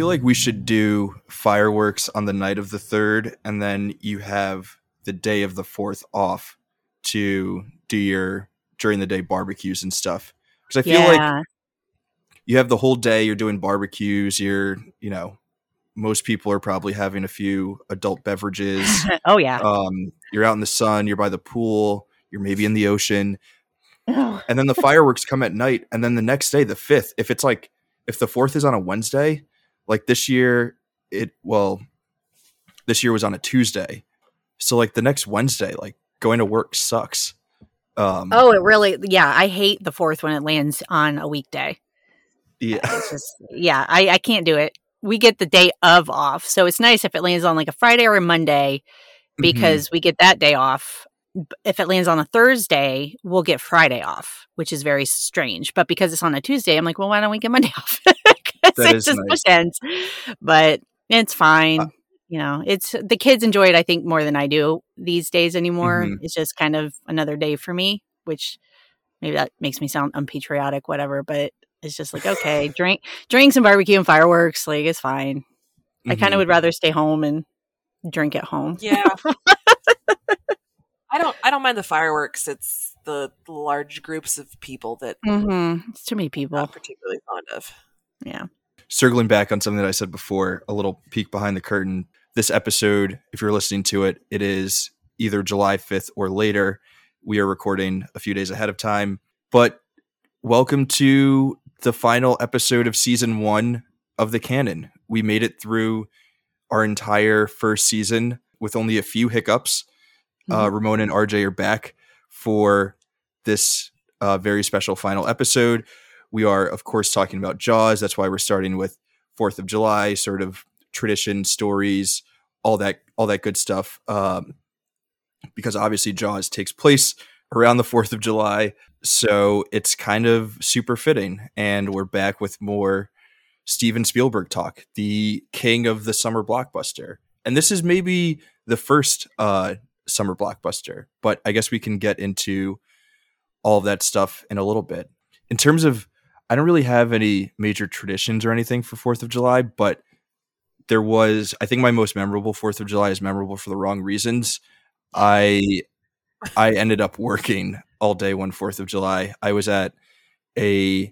feel like we should do fireworks on the night of the third, and then you have the day of the fourth off to do your during the day barbecues and stuff. Because I feel yeah. like you have the whole day, you're doing barbecues, you're, you know, most people are probably having a few adult beverages. oh yeah. um, you're out in the sun, you're by the pool, you're maybe in the ocean, and then the fireworks come at night, and then the next day, the fifth, if it's like if the fourth is on a Wednesday, like this year, it well, this year was on a Tuesday, so like the next Wednesday, like going to work sucks. Um, oh, it really. Yeah, I hate the fourth when it lands on a weekday. yeah, It's just yeah, I I can't do it. We get the day of off, so it's nice if it lands on like a Friday or a Monday Mm-hmm. because we get that day off. If it lands on a Thursday, we'll get Friday off, which is very strange. But because it's on a Tuesday, I'm like, well, why don't we get Monday off? 'Cause it's just nice. bookends. But it's fine. Uh, you know, it's the kids enjoy it. I think more than I do these days anymore. Mhm. It's just kind of another day for me, which maybe that makes me sound unpatriotic, whatever. But it's just like okay, drink, drinks and barbecue and fireworks, like it's fine. I kind of would rather stay home and drink at home. Yeah. I don't I don't mind the fireworks. It's the large groups of people that Mm-hmm. It's too many people. not particularly fond of. Yeah. circling back on something that I said before, a little peek behind the curtain. This episode, if you're listening to it, it is either July 5th or later. We are recording a few days ahead of time. But welcome to the final episode of season one of the canon. We made it through our entire first season with only a few hiccups. Uh, Romona and RJ are back for this uh, very special final episode. We are, of course, talking about Jaws. That's why we're starting with Fourth of July, sort of tradition, stories, all that, all that good stuff. Um, because obviously Jaws takes place around the Fourth of July, so it's kind of super fitting. And we're back with more Steven Spielberg talk, the king of the summer blockbuster. And this is maybe the first uh, summer blockbuster, but I guess we can get into all of that stuff in a little bit. In terms of, I don't really have any major traditions or anything for Fourth of July, but there was, I think my most memorable Fourth of July is memorable for the wrong reasons. I I ended up working all day one Fourth of July. I was at a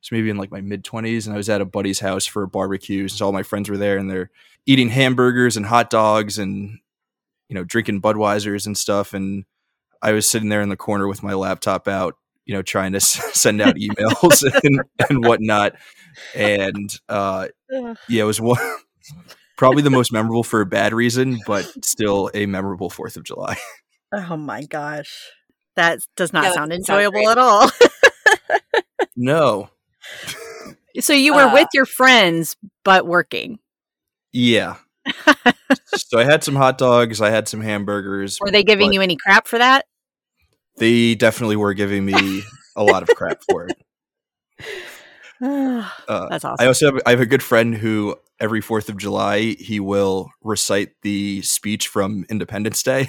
so maybe in like my mid twenties, and I was at a buddy's house for a barbecue. So all my friends were there, and they're eating hamburgers and hot dogs, and you know drinking Budweisers and stuff. And I was sitting there in the corner with my laptop out, you know, trying to s- send out emails and, and whatnot. And uh, yeah, it was one probably the most memorable for a bad reason, but still a memorable Fourth of July. Oh my gosh. That does not Yeah, that sound doesn't sound enjoyable at all. No, so you were Uh, with your friends but working. yeah. so I had some hot dogs, I had some hamburgers. Were they giving but you any crap for that? They definitely were giving me a lot of crap for it. That's Uh, awesome. I also have I have a good friend who every Fourth of July he will recite the speech from Independence Day.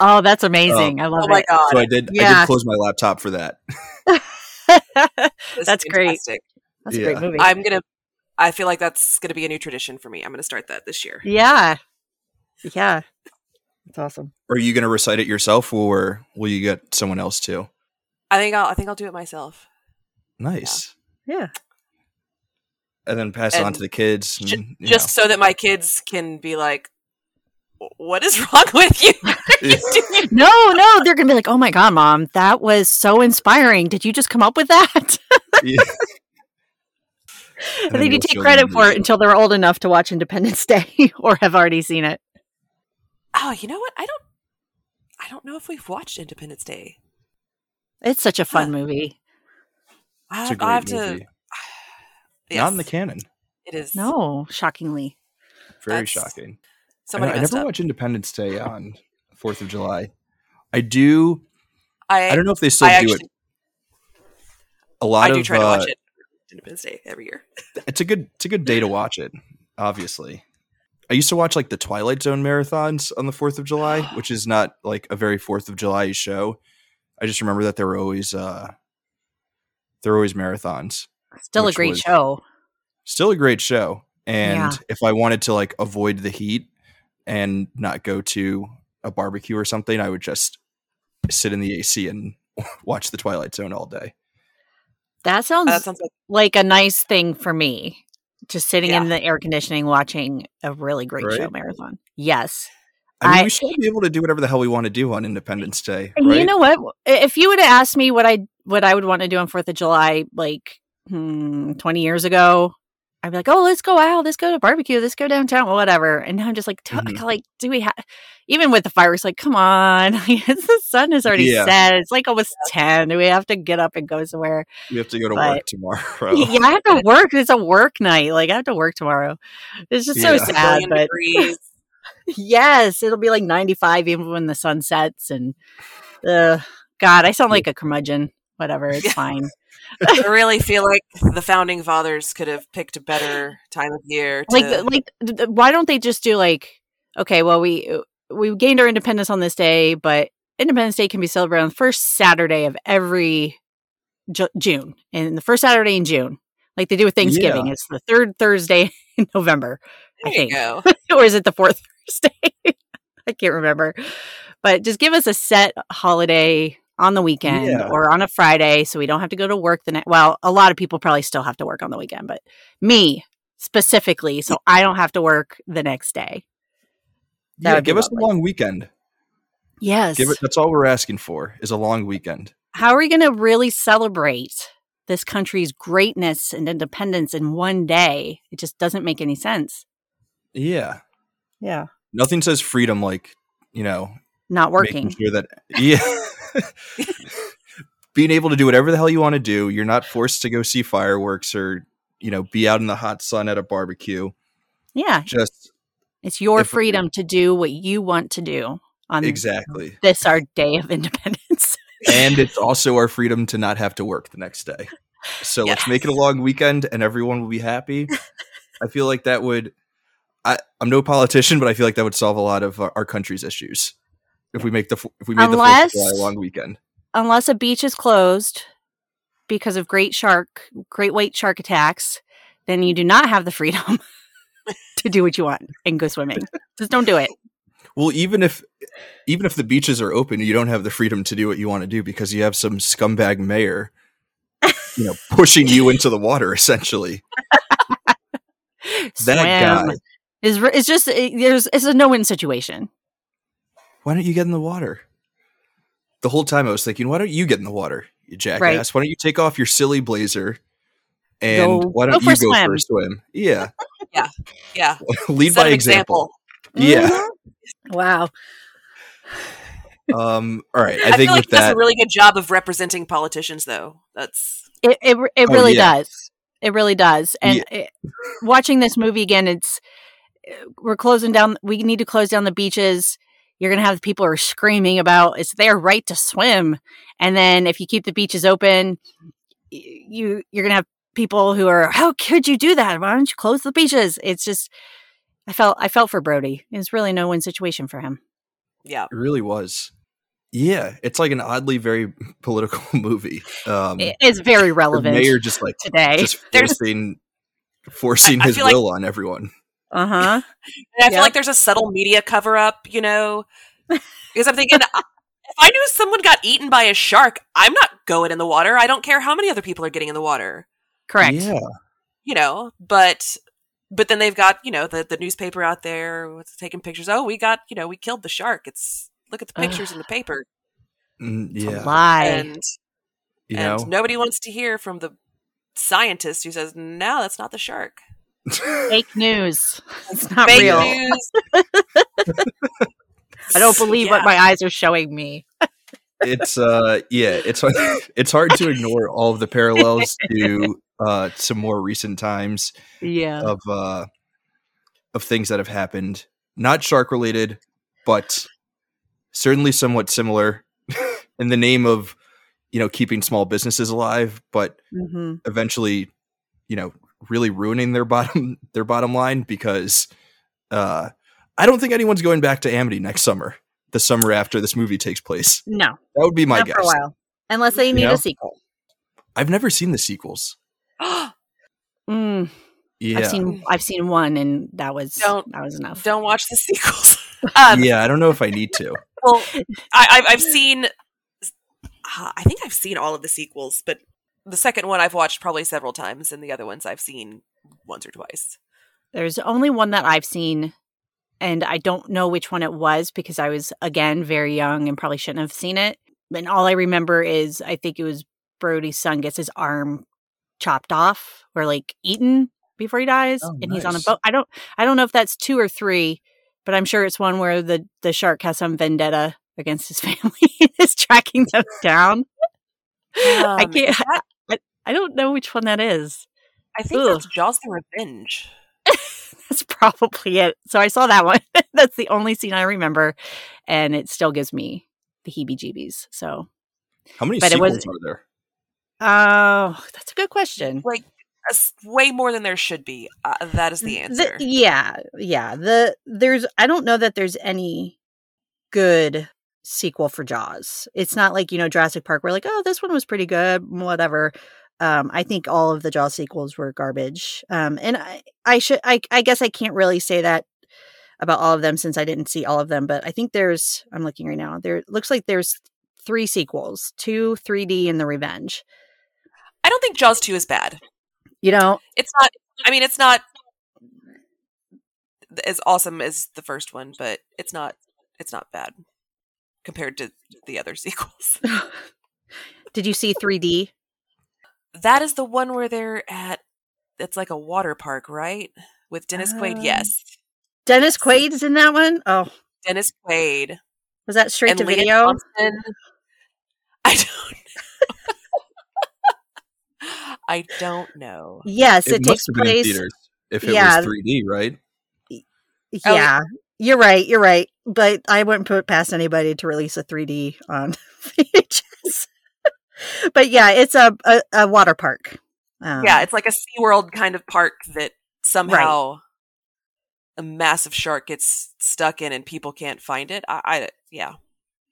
oh, that's amazing. I love Oh my it. god. So I did I did close my laptop for that. This is that's great. fantastic. That's a great movie. I'm gonna I feel like that's gonna be a new tradition for me. I'm gonna start that this year. yeah. Yeah. That's awesome. Are you going to recite it yourself, or will you get someone else to? I think I'll I think I'll do it myself. Nice. Yeah. And then pass it on to the kids. And, you just so that my kids can be like, "What is wrong with you?" know. No, no, they're gonna be like, "Oh my god, mom, that was so inspiring. Did you just come up with that?" Yeah. I then think you you'll take credit for it until they're old enough to watch Independence Day or have already seen it. Oh, you know what? I don't. I don't know if we've watched Independence Day. It's such a fun Huh. movie. I It's have, a I have great to. movie. Yes, Not in the canon. It is No, shockingly. Very That's- shocking. I, Somebody I messed never up. watch Independence Day on Fourth of July. I do. I, I don't know if they still I do actually, it. A lot I do of try to uh, watch it Independence Day every year. it's a good it's a good day to watch it. Obviously, I used to watch like the Twilight Zone marathons on the Fourth of July, which is not like a very Fourth of July show. I just remember that there were always uh, there were always marathons. Still a great show. Still a great show. And Yeah. if I wanted to like avoid the heat and not go to a barbecue or something, I would just sit in the AC and watch the Twilight Zone all day. That sounds, That sounds like like a nice thing for me. Just sitting in the air conditioning watching a really great show marathon. Yes. I mean, I- we should be able to do whatever the hell we want to do on Independence Day, right? You know what? If you would have asked me what I what I would want to do on Fourth of July, like hmm, twenty years ago, I'd be like, "Oh, let's go out, let's go to barbecue, let's go downtown, whatever." And now I'm just like, Mhm. like, do we have? Even with the fireworks, like, come on, the sun is already Yeah. set. It's like almost ten. We have to get up and go somewhere? we have to go to but- work tomorrow. yeah, I have to work. It's a work night. Like I have to work tomorrow. It's just so sad, but yes, it'll be like 95 even when the sun sets. And uh, God, I sound like a curmudgeon. Whatever, it's fine. I really feel like the founding fathers could have picked a better time of year. To, Like, like, th- th- why don't they just do like, okay, well, we we gained our independence on this day, but Independence Day can be celebrated on the first Saturday of every Ju- June, and the first Saturday in June, like they do with Thanksgiving. It's the third Thursday in November. I there you think. go. or is it the fourth Thursday? I can't remember. But just give us a set holiday on the weekend Yeah. or on a Friday so we don't have to go to work the next. Well, a lot of people probably still have to work on the weekend, but me specifically, so I don't have to work the next day. That yeah, would be give us a long weekend. Yes. Give it. That's all we're asking for is a long weekend. How are we going to really celebrate this country's greatness and independence in one day? It just doesn't make any sense. Yeah, Yeah. nothing says freedom like you know Not working. sure that yeah being able to do whatever the hell you want to do you're not forced to go see fireworks or you know be out in the hot sun at a barbecue Yeah. just It's your If- freedom to do what you want to do on exactly. this our day of independence. and it's also our freedom to not have to work the next day. So let's make it a long weekend and everyone will be happy. I feel like that would I, i'm no politician but i feel like that would solve a lot of our, our country's issues if we make the if we made the Unless- Fourth of July a long weekend. Unless a beach is closed because of great shark, great white shark attacks, then you do not have the freedom to do what you want and go swimming. Just don't do it. Well, even if even if the beaches are open, you don't have the freedom to do what you want to do because you have some scumbag mayor, you know, pushing you into the water. Essentially, that Swim. guy. is it's just it, there's it's a no win situation. Why don't you get in the water? The whole time I was thinking, why don't you get in the water, you jackass? Why don't you take off your silly blazer and Go- why don't for you a go for swim. a swim? Yeah, Yeah. lead Set by an example. Yeah. Mhm. Wow. Um. All right. I, I, think feel like with he does a really good job of representing politicians, though. That's It it, it Oh, really yeah. does. It really does. And it, watching this movie again, it's we're closing down. We need to close down the beaches. You're gonna have people who are screaming about it's their right to swim, and then if you keep the beaches open, you you're gonna have people who are how could you do that? Why don't you close the beaches? It's just I felt I felt for Brody. It's really no win situation for him. yeah. it really was. Yeah, it's like an oddly very political movie. Um, it's very the relevant mayor just like today. just There's- forcing forcing I- I his feel like- will on everyone. Uh huh. And I feel like there's a subtle media cover up, you know, because I'm thinking if I knew someone got eaten by a shark, I'm not going in the water. I don't care how many other people are getting in the water, Correct. Yeah, you know. But but then they've got you know the the newspaper out there with- taking pictures. Oh, we got you know we killed the shark. It's look at the Ugh. pictures in the paper, Mm, yeah. lie. and You and know, nobody wants to hear from the scientist who says no, that's not the shark. Fake news. It's not Fake real. news. I don't believe Yeah. what my eyes are showing me. it's uh, yeah, it's it's hard to ignore all of the parallels to uh some more recent times Yeah. of uh of things that have happened, not shark related, but certainly somewhat similar in the name of you know keeping small businesses alive, but hmm eventually, you know, really ruining their bottom their bottom line because uh I don't think anyone's going back to Amity next summer. The summer after this movie takes place. No, That would be my guess. for a while. Unless they need know? a sequel. I've never seen the sequels. Mm. Yeah. I've seen I've seen one, and that was Don't- that was enough. Don't watch the sequels. um, yeah, I don't know if I need to. Well, I, I've, I've seen. Uh, I think I've seen all of the sequels, but the second one I've watched probably several times, and the other ones I've seen once or twice. There's only one that I've seen, and I don't know which one it was because I was again very young and probably shouldn't have seen it. And all I remember is I think it was Brody's son gets his arm chopped off or like eaten before he dies, Oh, and he's on a boat. I don't I don't know if that's two or three, but I'm sure it's one where the the shark has some vendetta against his family and is tracking them down. I Um, can't. that- I, I don't know which one that is. I think Ugh. that's Jaws: The Revenge. That's probably it. So I saw that one. That's the only scene I remember, and it still gives me the heebie-jeebies. So, How many But it sequels was- are there? Oh, that's a good question. Like way more than there should be. Uh, that is the answer. The- yeah, yeah. The there's I don't know that there's any good sequel for Jaws. It's not like you know Jurassic Park. We're like, oh, this one was pretty good, whatever. Um, I think all of the Jaws sequels were garbage. Um, and I, I should, I, I guess I can't really say that about all of them since I didn't see all of them. But I think there's, I'm looking right now. There looks like there's three sequels: two, 3D, and The Revenge. I don't think Jaws two is bad. You know, It's not. I mean, it's not as awesome as the first one, but it's not. It's not bad compared to the other sequels. did you see 3D? That is the one where they're at. It's like a water park, right? With Dennis Quaid. Um, Yes, Dennis Quaid's in that one. Oh, Dennis Quaid was that straight and to Lea video? Thompson. I don't. I don't know. Yes, it, It, takes must have been in place. theaters if it yeah. was 3D, right? Oh, Yeah, you're right. You're right. But I wouldn't put past anybody to release a 3D on VHS. but yeah, it's a, a, a water park. Um, yeah, it's like a SeaWorld kind of park that somehow a massive shark gets stuck in and people can't find it. I, I yeah.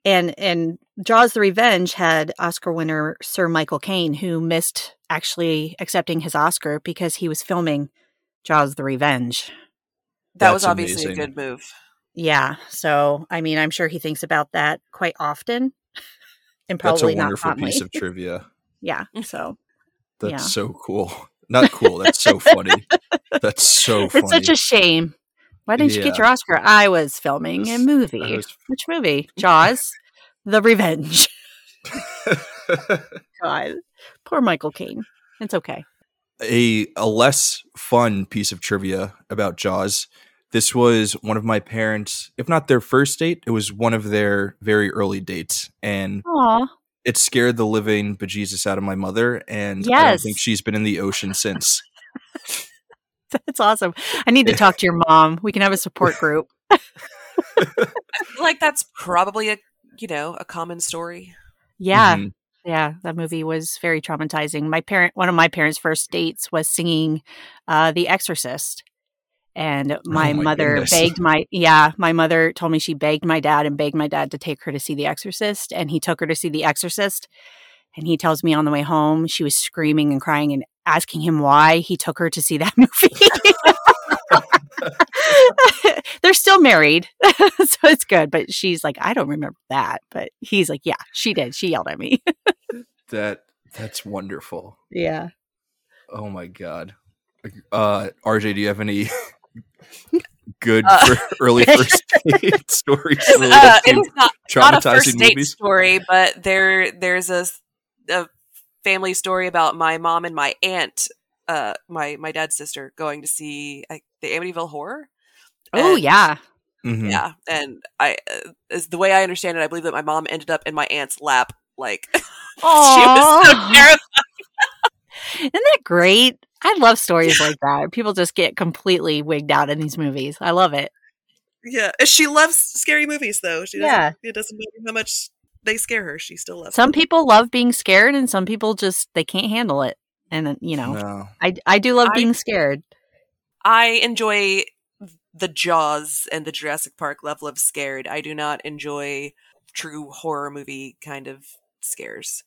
And and Jaws: The Revenge had Oscar winner Sir Michael Caine, who missed actually accepting his Oscar because he was filming Jaws: The Revenge. That was obviously amazing. a good move. Yeah, so I mean, I'm sure he thinks about that quite often, and That's a probably not wonderful piece of trivia. yeah, so That's Yeah. so cool. Not cool. That's so funny. That's so funny. It's such a shame. Why didn't you get your Oscar? I was filming a movie. Was- Which movie? Jaws, The Revenge. God, poor Michael Caine. It's okay. a a less fun piece of trivia about Jaws. This was one of my parents, if not their first date, it was one of their very early dates, and Aw, it scared the living bejesus out of my mother. And I don't think she's been in the ocean since. that's awesome. I need to talk to your mom. We can have a support group. Like that's probably a you know a common story. Yeah, Mhm. yeah. That movie was very traumatizing. My parent, one of my parents' first dates was singing uh, "The Exorcist." And my, Oh my mother goodness. begged my yeah, my mother told me she begged my dad and begged my dad to take her to see The Exorcist, and he took her to see The Exorcist. And he tells me on the way home she was screaming and crying and asking him why he took her to see that movie. They're still married, so it's good. But she's like, I don't remember that. But he's like, Yeah, she did. She yelled at me. That that's wonderful. yeah. Oh my god. Uh, RJ, do you have any good Uh, early first date stories Uh, it's not not a first date movies? story, but there there's a, a family story about my mom and my aunt, uh, my my dad's sister, going to see like, the Amityville Horror. Oh And- yeah. Mhm. yeah. And I, uh, is the way I understand it, I believe that my mom ended up in my aunt's lap. Like she was so Aw. terrified. Isn't that great? I love stories like that. People just get completely wigged out in these movies. I love it. Yeah, she loves scary movies though. She doesn't, Yeah. it doesn't matter how much they scare her. She still loves. Some them. people love being scared and some people just they can't handle it. And uh, you know, No. I I do love I- being scared. I enjoy the Jaws and the Jurassic Park level of scared. I do not enjoy true horror movie kind of scares.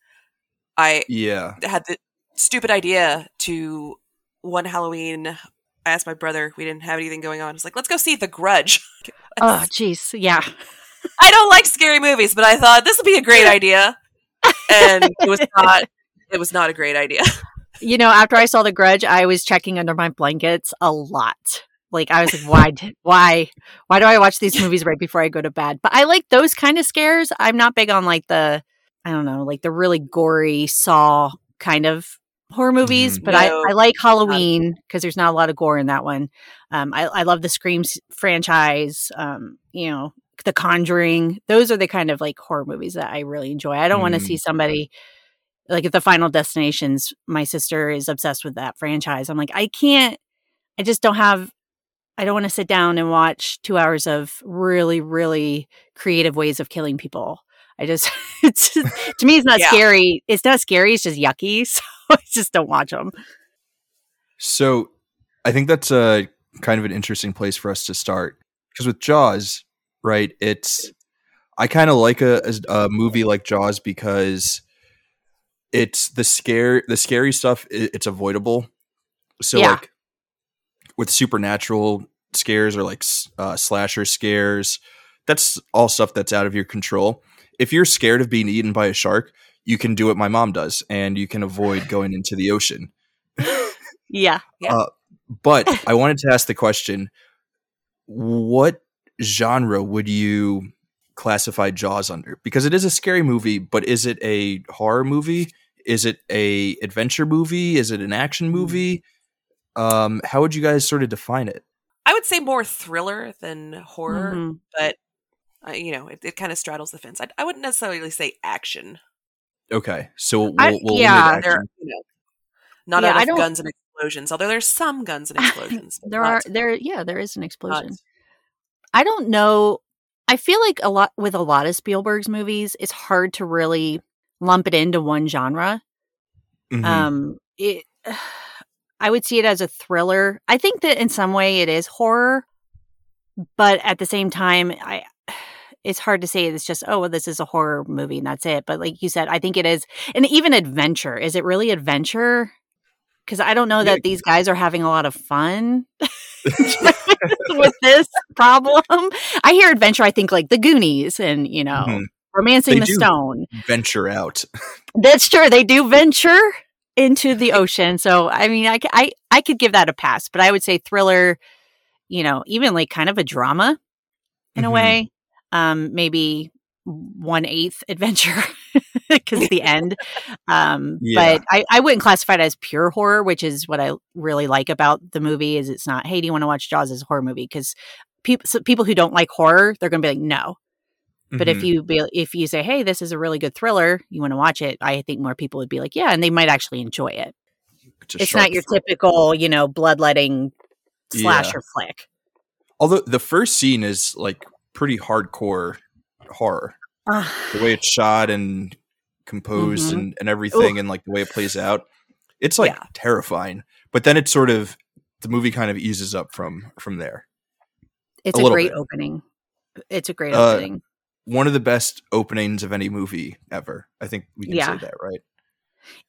I Yeah. had the stupid idea to one Halloween I asked my brother. We didn't have anything going on. I was like, "Let's go see The Grudge." oh, jeez, yeah. I don't like scary movies, but I thought this would be a great idea, and it was not. It was not a great idea. You know, after I saw The Grudge, I was checking under my blankets a lot. Like I was like, why, did, why, why do I watch these movies right before I go to bed? But I like those kind of scares. I'm not big on like the, I don't know, like the really gory Saw kind of horror movies. Mhm. But No. I, I like Halloween because there's not a lot of gore in that one. Um, I, I love the Screams franchise. Um, you know, The Conjuring. Those are the kind of like horror movies that I really enjoy. I don't want to Mm. see somebody like at the Final Destinations. My sister is obsessed with that franchise. I'm like, I can't. I just don't have. I don't want to sit down and watch two hours of really, really creative ways of killing people. I just, it's just, to me, it's not Yeah. scary. It's not scary. It's just yucky. So I just don't watch them. So I think that's a kind of an interesting place for us to start because with Jaws, right? It's I kind of like a, a movie like Jaws because it's the scare the scary stuff. It's avoidable. So Yeah. like with supernatural scares or like uh, slasher scares, that's all stuff that's out of your control. If you're scared of being eaten by a shark, you can do what my mom does, and you can avoid going into the ocean. Yeah. But I wanted to ask the question: What genre would you classify Jaws under? Because it is a scary movie, but is it a horror movie? Is it a adventure movie? Is it an action movie? Um, how would you guys sort of define it? I would say more thriller than horror, Mhm. but uh, you know, it, it kind of straddles the fence. I, I wouldn't necessarily say action. Okay, so we'll, I- we'll yeah, There, action. you know, not Yeah, I enough guns and explosions. Although there's some guns and explosions. but There not- are there. Yeah, there is an not- explosion. I don't know. I feel like a lot with a lot of Spielberg's movies, it's hard to really lump it into one genre. Mhm. Um, it, I would see it as a thriller. I think that in some way it is horror, but at the same time, I it's hard to say it's just oh well this is a horror movie and that's it. But like you said, I think it is, and even adventure. Is it really adventure? Because I don't know Yeah. that these guys are having a lot of fun with this problem. I hear adventure. I think like the Goonies and you know. Mhm. Romancing They the. Stone. venture out. That's true. They do venture into the ocean. So, I mean, I, I, I could give that a pass, but I would say thriller, you know, even like kind of a drama in a Mhm. way. Um, maybe one eighth adventure because the end. Um, Yeah. but I, I wouldn't classify it as pure horror, which is what I really like about the movie is it's not, Hey, do you want to watch Jaws as a horror movie? Cause people, so people who don't like horror, they're going to be like, no, but if Mhm. you be if you say, "Hey, this is a really good thriller," you want to watch it, I think more people would be like, "Yeah," and they might actually enjoy it. It's, It's not your typical, you know, bloodletting Yeah. slasher flick. Although the first scene is like pretty hardcore horror. Ah, the way it's shot and composed Mhm. and, and everything and like the way it plays out it's like Yeah. terrifying but then it sort of the movie kind of eases up from from there it's A a, great bit. opening. It's a great Uh, opening. one of the best openings of any movie ever i think we can Yeah. say that right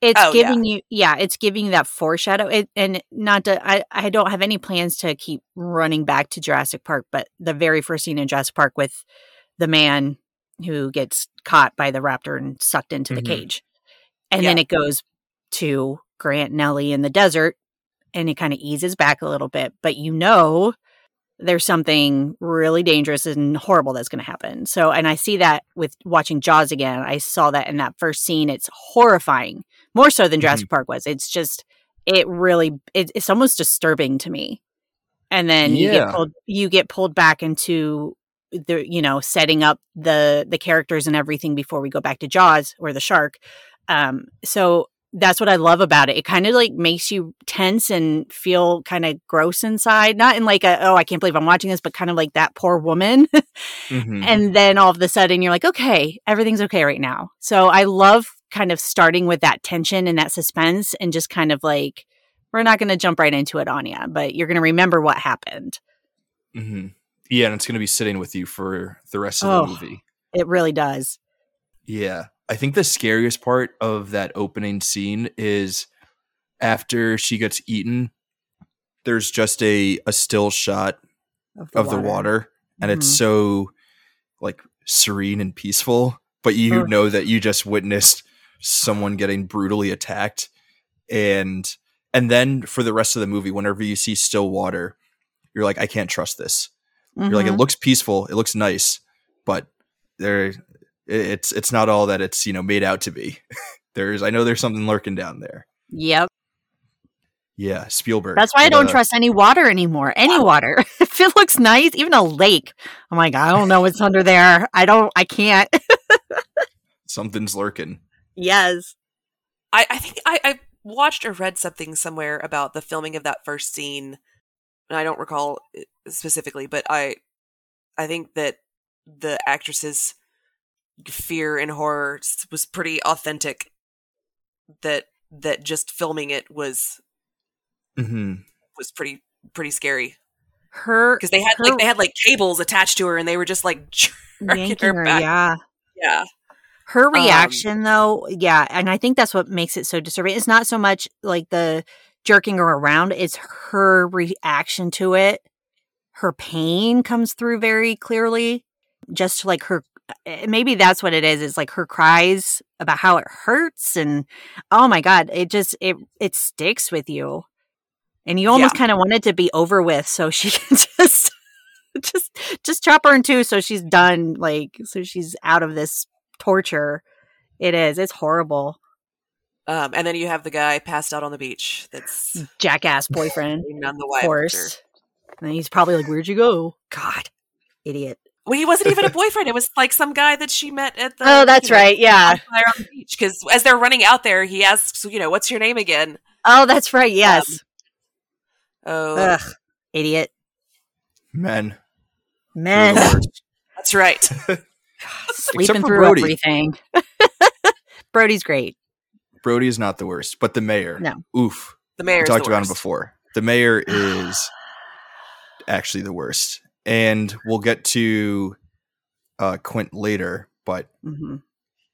It's oh, yeah. giving you, yeah, it's giving you that foreshadow. It, and not to, I, I don't have any plans to keep running back to Jurassic Park, but the very first scene in Jurassic Park with the man who gets caught by the raptor and sucked into Mhm. the cage. And then it goes to Grant and Ellie in the desert and it kind of eases back a little bit, but you know there's something really dangerous and horrible that's going to happen. So, and I see that with watching Jaws again. I saw that in that first scene. It's horrifying, more so than Jurassic Park was. It's just, it really, it, it's almost disturbing to me. And then you get pulled, you get pulled back into the, you know, setting up the the characters and everything before we go back to Jaws or the shark. Um, so that's what I love about it. It kind of like makes you tense and feel kind of gross inside. Not in like a, oh, I can't believe I'm watching this, but kind of like that poor woman. Mhm. and then all of a sudden you're like, okay, everything's okay right now. So I love kind of starting with that tension and that suspense and just kind of like, we're not going to jump right into it anya but you're going to remember what happened. Mhm. Yeah and it's going to be sitting with you for the rest of Oh. the movie It really does. Yeah. I think the scariest part of that opening scene is after she gets eaten there's just a a still shot Of of the water and it's Mhm. so like serene and peaceful but you know that you just witnessed someone getting brutally attacked and and then for the rest of the movie whenever you see still water you're like i can't trust this you're like it Mhm. looks peaceful it looks nice but there it's it's not all that it's you know made out to be there's i know there's something lurking down there Yep. yeah spielberg That's why I don't a- trust any water anymore. Any water. if it looks nice, even a lake. I'm like, I don't know what's under there. I don't I can't. something's lurking yes. I, I think I, I watched or read something somewhere about the filming of that first scene, and I don't recall specifically, but I I think that the actress's fear and horror was pretty authentic. That that just filming it was mm-hmm. was pretty pretty scary Her because they had her like they had like cables attached to her and they were just like jerking yanking her her, back. yeah. Yeah, Her Um, reaction though, yeah, and I think that's what makes it so disturbing. It's not so much like the jerking her around, it's her reaction to it. Her pain comes through very clearly. Just like her eh, maybe that's what it is, is like her cries about how it hurts and oh my god, it just it it sticks with you. And you almost kind of want it to be over with so she can just just just chop her in two so she's done like so she's out of this torture it is it's horrible um, and then you have the guy passed out on the beach. That's jackass boyfriend none the of course and he's probably like where'd you go god idiot Well, he wasn't even a boyfriend. It was like some guy that she met at the. oh that's you know, right yeah bonfire on the beach. Because as they're running out there, he asks, you know, what's your name again? oh that's right yes Oh, ugh idiot men they're man the worst. that's right. sleeping for through Brody. everything brody's great brody is not the worst but the mayor No. oof The mayor we talked about him before. The mayor is actually the worst, and we'll get to uh, Quint later, but hmm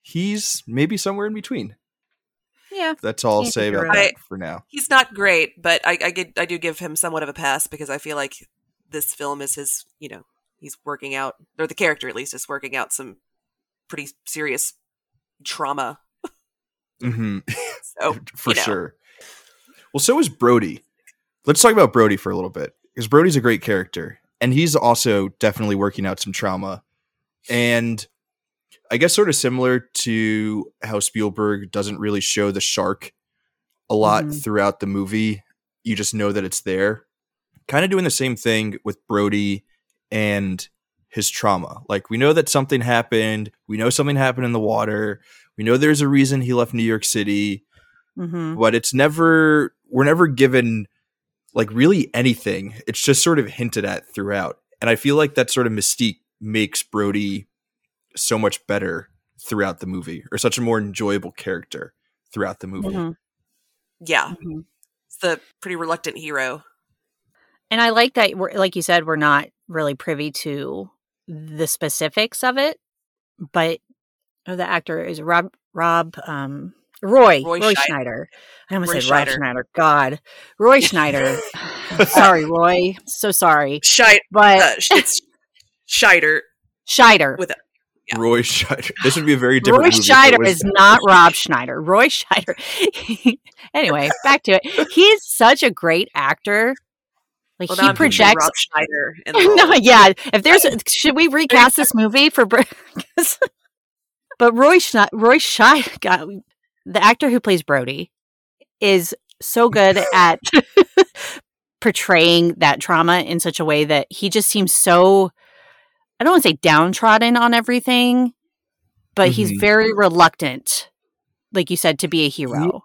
he's maybe somewhere in between. yeah That's all I'll say about hero. that for now. He's not great, but I, I get, I do give him somewhat of a pass because I feel like this film is his, you know, he's working out, or the character at least is working out some pretty serious trauma. Hmm So for you know. sure. Well, so is Brody. Let's talk about Brody for a little bit because Brody's a great character, and he's also definitely working out some trauma. And I guess sort of similar to how Spielberg doesn't really show the shark a lot Mhm. throughout the movie. You just know that it's there. Kind of doing the same thing with Brody and his trauma. Like we know that something happened. We know something happened in the water. We know there's a reason he left New York City hmm but it's never we're never given like really anything it's just sort of hinted at throughout and i feel like that sort of mystique makes brody so much better throughout the movie or such a more enjoyable character throughout the movie Mhm. yeah, Mhm. it's the pretty reluctant hero. And I like that we're like you said, we're not really privy to the specifics of it, but oh, the actor is Rob Rob um Roy Roy Roy, Scheider. Schneider. I almost Roy said Rob Schneider. God, Roy Schneider. sorry, Roy. So sorry, Schneider, but uh, it's Scheider Scheider. with a yeah. roy scheider this would be a very different Roy movie if it Scheider was- is not Rob Schneider. Roy Scheider. anyway, back to it. He's such a great actor. Like Well, he projects Rob Schneider. In the no, yeah. If there's, a, should we recast this movie for? Br- 'cause- but Roy Schne- Roy Scheider, God, the actor who plays Brody, is so good at portraying that trauma in such a way that he just seems so. I don't want to say downtrodden on everything, but he's Mhm. very reluctant, like you said, to be a hero.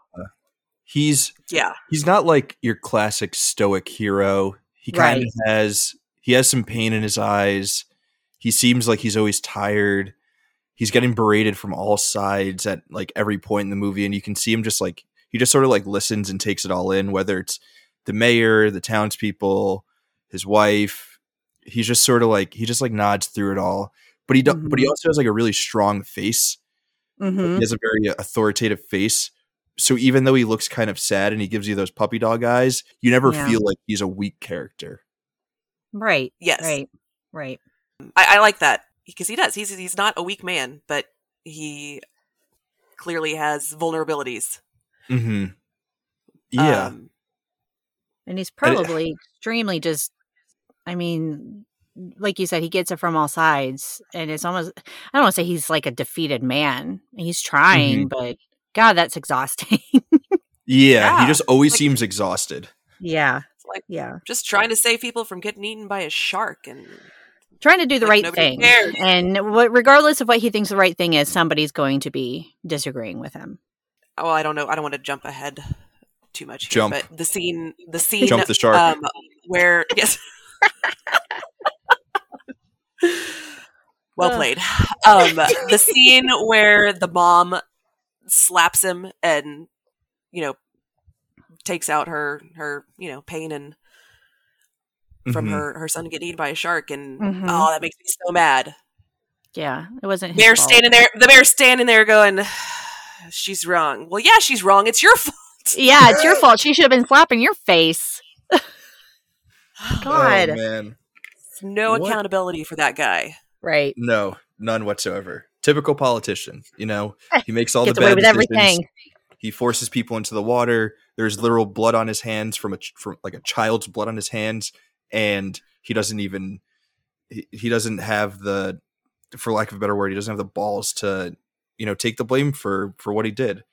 he's yeah. he's not like your classic stoic hero. He kind of has he has some pain in his eyes. He seems like he's always tired. He's getting berated from all sides at like every point in the movie, and you can see him just like he just sort of like listens and takes it all in, whether it's the mayor, the townspeople, his wife. He's just sort of like he just like nods through it all. But he do- but he Mhm. also has like a really strong face. Mhm. He has a very authoritative face, so even though he looks kind of sad and he gives you those puppy dog eyes, you never Yeah. feel like he's a weak character. Right. Yes. Right. Right. I, I like that because he does. He's he's not a weak man, but he clearly has vulnerabilities. Mm-hmm. Yeah. Um, And he's And it- probably extremely just I mean, like you said, he gets it from all sides. And it's almost I don't want to say he's like a defeated man. He's trying, but God, that's exhausting. yeah. He just always like- seems exhausted. yeah. it's like Yeah. just trying to save people from getting eaten by a shark, and Trying to do the Like right thing. cared. And what, regardless of what he thinks the right thing is, somebody's going to be disagreeing with him. Well, I don't know. I don't want to jump ahead too much. Here, Jump. but the scene, the scene, Jump the shark. um, where yes. well played. Um, the scene where the mom slaps him and you know takes out her her you know pain and from Mhm. her her son getting eaten by a shark and Mhm. oh that makes me so mad. Yeah. It wasn't his Mayor fault. standing there, the mayor's standing there going, "She's wrong." Well, yeah, she's wrong. It's your fault. Yeah, it's your fault. She should have been slapping your face. God. Oh, man. no What? accountability for that guy. Right. No, none whatsoever. Typical politician. You know, he makes all Gets the away bad with decisions. everything. He forces people into the water. There's literal blood on his hands from a from like a child's blood on his hands, and he doesn't even he, he doesn't have the for lack of a better word he doesn't have the balls to you know take the blame for for what he did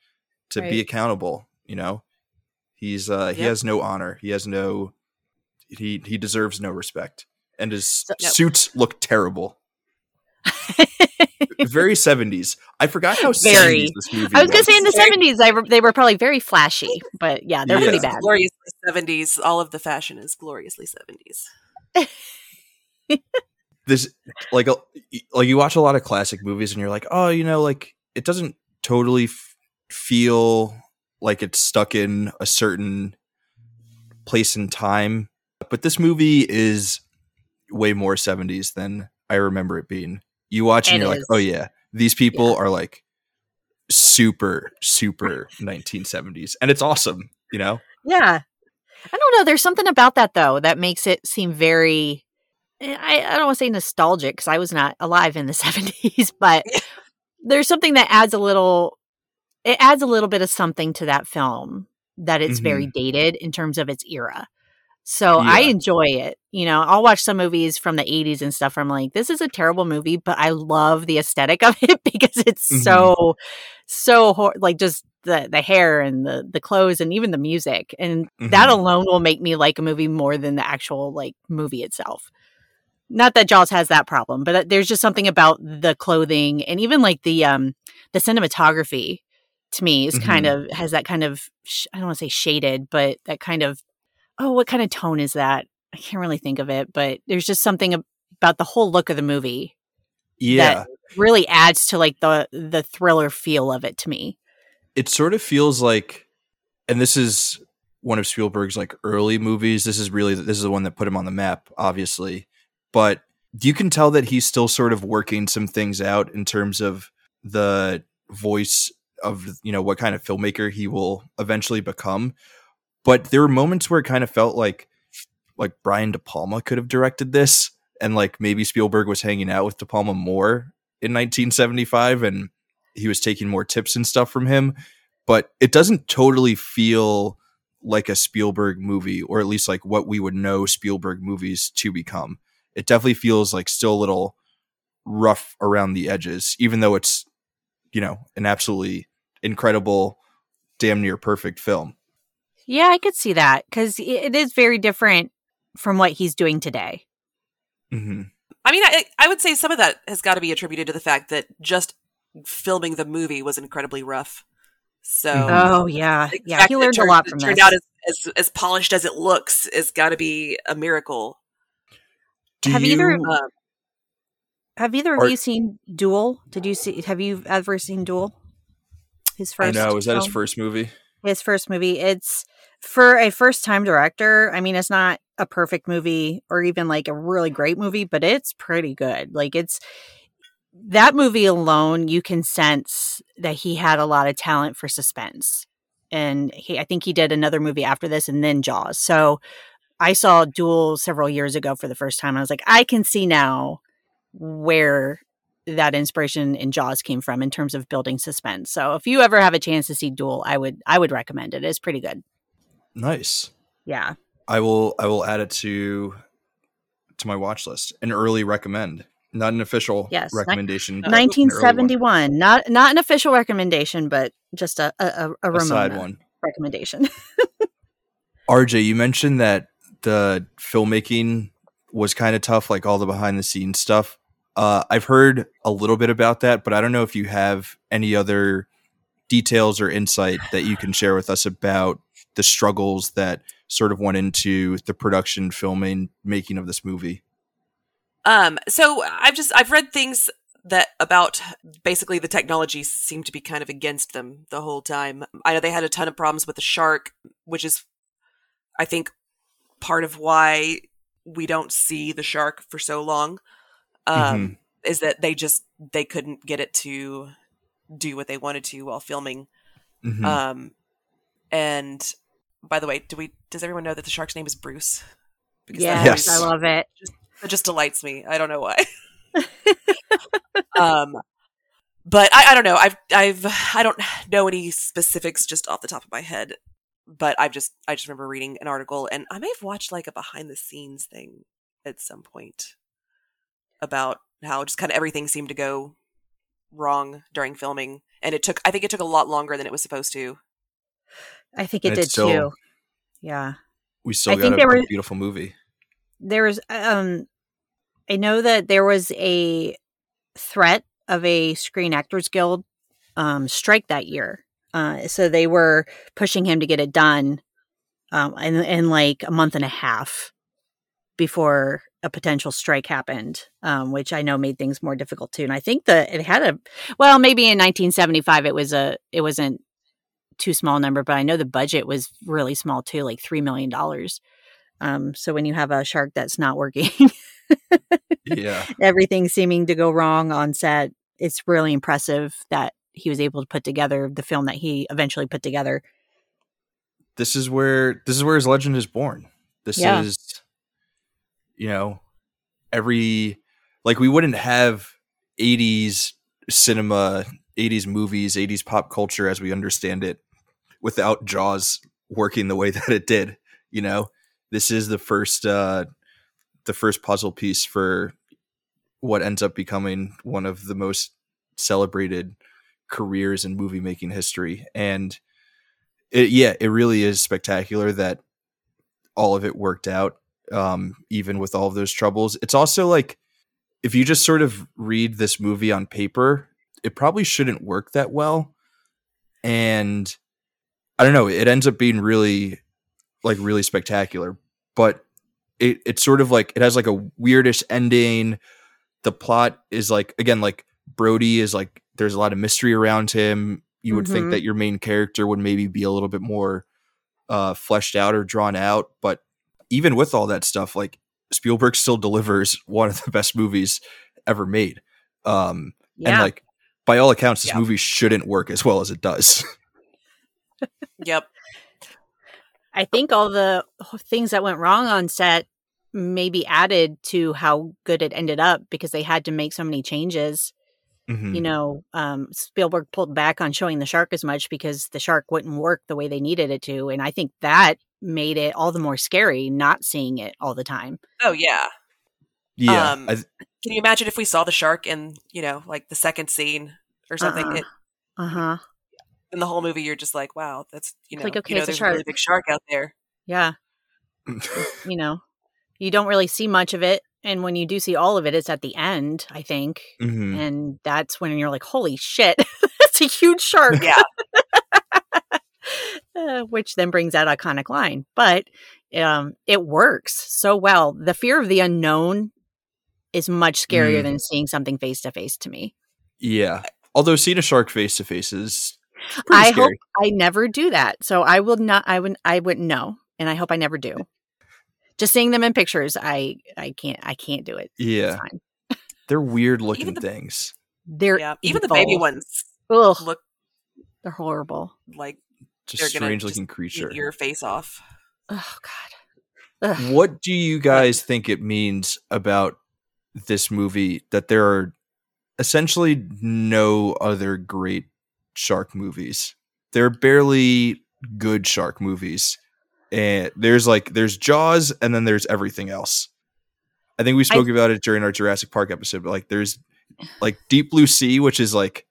to be accountable. You know, he's uh he has no honor. He has no he he deserves no respect, and his So- Yep. suits look terrible. Very seventies. I forgot how Very. 70s this movie I was gonna say in the Very- seventies, I re- they were probably very flashy, but yeah, they're Yeah. pretty bad. Gloriously seventies. All of the fashion is gloriously seventies. this like a, like you watch a lot of classic movies and you're like oh you know like it doesn't totally f- feel like it's stuck in a certain place and time but this movie is way more 70s than i remember it being you watch and It you're like oh yeah these people Yeah. are like super super 1970s and it's awesome you know Yeah. I don't know. There's something about that though that makes it seem very. eh, I, I don't want to say nostalgic because I was not alive in the 70s, but there's something that adds a little. It adds a little bit of something to that film that it's very dated in terms of its era. So I enjoy it. You know, I'll watch some movies from the 80s and stuff. I'm like, this is a terrible movie, but I love the aesthetic of it because it's Mhm. so, so hor- like just the the hair and the the clothes and even the music and that Mhm. alone will make me like a movie more than the actual like movie itself. Not that Jaws has that problem, but uh, there's just something about the clothing and even like the um the cinematography to me is kind of has that kind of sh- I don't want to say shaded, but that kind of oh, what kind of tone is that? I can't really think of it, but there's just something about the whole look of the movie yeah really adds to like the the thriller feel of it to me. it sort of feels like and this is one of Spielberg's like early movies this is really this is the one that put him on the map obviously but you can tell that he's still sort of working some things out in terms of the voice of you know what kind of filmmaker he will eventually become but there were moments where it kind of felt like like Brian De Palma could have directed this and like maybe Spielberg was hanging out with De Palma more in 1975 and he was taking more tips and stuff from him. But it doesn't totally feel like a Spielberg movie or at least like what we would know Spielberg movies to become. It definitely feels like still a little rough around the edges even though it's you know an absolutely incredible damn near perfect film Yeah, I could see that because it is very different from what he's doing today. hmm I mean, I, I would say some of that has got to be attributed to the fact that just filming the movie was incredibly rough. So, Mhm. Oh yeah, yeah. fact He learned it a lot turned- from it turned this. out as, as as polished as it looks has got to be a miracle. Do Have you, either- Um, Have either of you seen Duel? Did you see? Have you ever seen Duel? His first. I first. know was that his first movie His first movie. It's for a first time director. I mean, it's not a perfect movie or even like a really great movie, but it's pretty good. Like it's that movie alone, you can sense that he had a lot of talent for suspense. and he, I think he did another movie after this, and then Jaws. So I saw Duel several years ago for the first time. I was like, I can see now where that inspiration in Jaws came from in terms of building suspense. So if you ever have a chance to see Duel, I would I would recommend it. It's pretty good. Nice. Yeah. I will I will add it to to my watch list. An early recommend. Not an official yes. recommendation. 1971. Not not an official recommendation, but just a a, a, a side one recommendation. RJ, you mentioned that the filmmaking was kind of tough, like all the behind the scenes stuff. Uh, I've heard a little bit about that, but I don't know if you have any other details or insight that you can share with us about the struggles that sort of went into the production, filming, making of this movie. Um, so I've just I've read things that about basically the technology seemed to be kind of against them the whole time. I know they had a ton of problems with the shark, which is I think part of why we don't see the shark for so long. Um, mm-hmm. is that they just they couldn't get it to do what they wanted to while filming. Mm-hmm. Um, and by the way, do we does everyone know that the shark's name is Bruce? Because yes, yes. I love it. Just, it just delights me. I don't know why. um, but I, I don't know. I've I've I don't know any specifics just off the top of my head. But I've just I just remember reading an article, and I may have watched like a behind the scenes thing at some point about how just kind of everything seemed to go wrong during filming, and it took I think it took a lot longer than it was supposed to. I think it did still, too. Yeah, we still I got a, were, a beautiful movie. There was um I know that there was a threat of a Screen Actors Guild um, strike that year. Uh, so they were pushing him to get it done um, in, in like a month and a half before a potential strike happened, um, which I know made things more difficult too. And I think that it had a well, maybe in 1975 it was a it wasn't too small number, but I know the budget was really small too, like three million dollars. Um, so when you have a shark that's not working, yeah, everything seeming to go wrong on set, it's really impressive that he was able to put together the film that he eventually put together. This is where this is where his legend is born. This yeah. is, you know, every like we wouldn't have 80s cinema 80s movies 80s pop culture as we understand it without jaws working the way that it did you know? This is the first uh the first puzzle piece for what ends up becoming one of the most celebrated careers in movie making history. And it, yeah it really is spectacular that all of it worked out um even with all of those troubles. It's also like if you just sort of read this movie on paper it probably shouldn't work that well and i don't know it ends up being really like really spectacular but it it's sort of like it has like a weirdish ending. The plot is like again like Brody is like there's a lot of mystery around him. You would mm-hmm. think that your main character would maybe be a little bit more uh fleshed out or drawn out, but even with all that stuff, like Spielberg still delivers one of the best movies ever made. Um yeah. and like by all accounts, this yep. movie shouldn't work as well as it does. yep. I think all the things that went wrong on set maybe added to how good it ended up because they had to make so many changes. Mm-hmm. You know, um, Spielberg pulled back on showing the shark as much because the shark wouldn't work the way they needed it to. And I think that made it all the more scary not seeing it all the time. Oh, yeah. Yeah. Um, th- can you imagine if we saw the shark in, you know, like the second scene or something? Uh uh-uh. huh in the whole movie you're just like, wow, that's you know, like okay, you know, there's a, a really big shark out there. Yeah. you know, you don't really see much of it. And when you do see all of it, it's at the end, I think. Mm-hmm. And that's when you're like, holy shit, that's a huge shark. Yeah. uh, which then brings that iconic line. But um, it works so well. The fear of the unknown is much scarier mm. than seeing something face to face to me. Yeah. Although seeing a shark face to face is I scary. hope I never do that. So I will not. I would. I wouldn't know, and I hope I never do. Just seeing them in pictures, I I can't. I can't do it. Yeah, they're weird looking the, things. They're yeah, even the baby ones. Ugh, look. They're horrible. Like It's a strange looking creature. Your face off. Oh God. Ugh. What do you guys think it means about this movie that there are essentially no other great shark movies? There are barely good shark movies. And there's like there's Jaws and then there's everything else. I think we spoke I, about it during our Jurassic Park episode, but like there's like Deep Blue Sea, which is like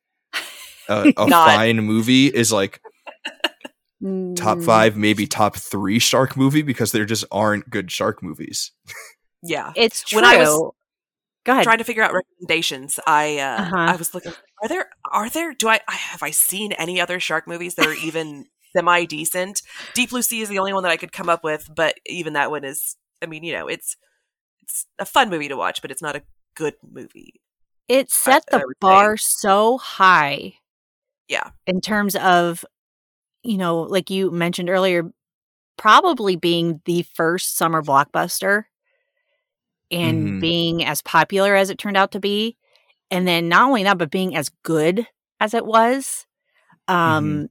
a, a fine movie, is like top mm. five, maybe top three shark movie because there just aren't good shark movies. yeah, it's true. When I was Go ahead. trying to figure out recommendations, I uh, uh-huh. I was looking. Are there are there do I have I seen any other shark movies that are even semi decent? Deep Blue Sea is the only one that I could come up with, but even that one is. I mean, you know, it's it's a fun movie to watch, but it's not a good movie. It set I, the I bar so high. Yeah. In terms of, you know, like you mentioned earlier, probably being the first summer blockbuster and mm. being as popular as it turned out to be. And then not only that, but being as good as it was. Um, mm-hmm.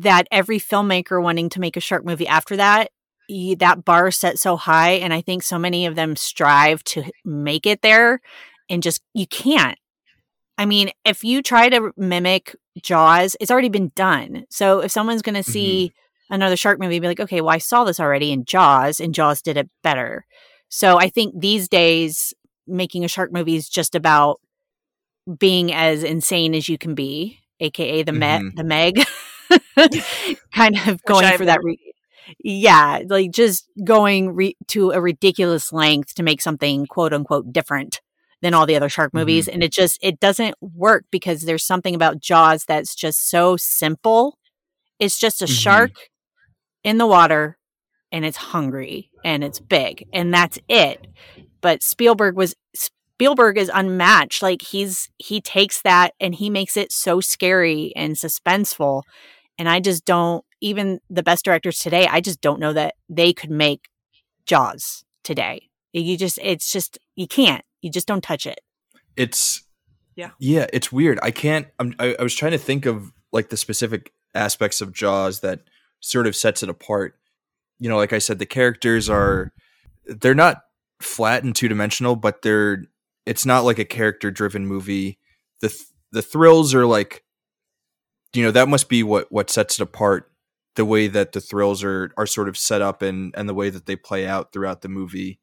That every filmmaker wanting to make a shark movie after that that bar set so high and i think so many of them strive to make it there and just you can't i mean if you try to mimic jaws it's already been done so if someone's going to see mm-hmm. another shark movie be like okay well i saw this already in jaws and jaws did it better so i think these days making a shark movie is just about being as insane as you can be aka the mm-hmm. me- the meg kind of going for that re- yeah, like just going re- to a ridiculous length to make something quote unquote different than all the other shark movies mm-hmm. and it just it doesn't work because there's something about jaws that's just so simple it's just a mm-hmm. shark in the water and it's hungry and it's big and that's it but spielberg was spielberg is unmatched like he's he takes that and he makes it so scary and suspenseful and i just don't even the best directors today, I just don't know that they could make Jaws today. You just, it's just, you can't. You just don't touch it. It's, yeah, yeah, it's weird. I can't. I'm, I, I was trying to think of like the specific aspects of Jaws that sort of sets it apart. You know, like I said, the characters are, they're not flat and two dimensional, but they're, it's not like a character driven movie. The, th- the thrills are like, you know, that must be what, what sets it apart the way that the thrills are are sort of set up and and the way that they play out throughout the movie.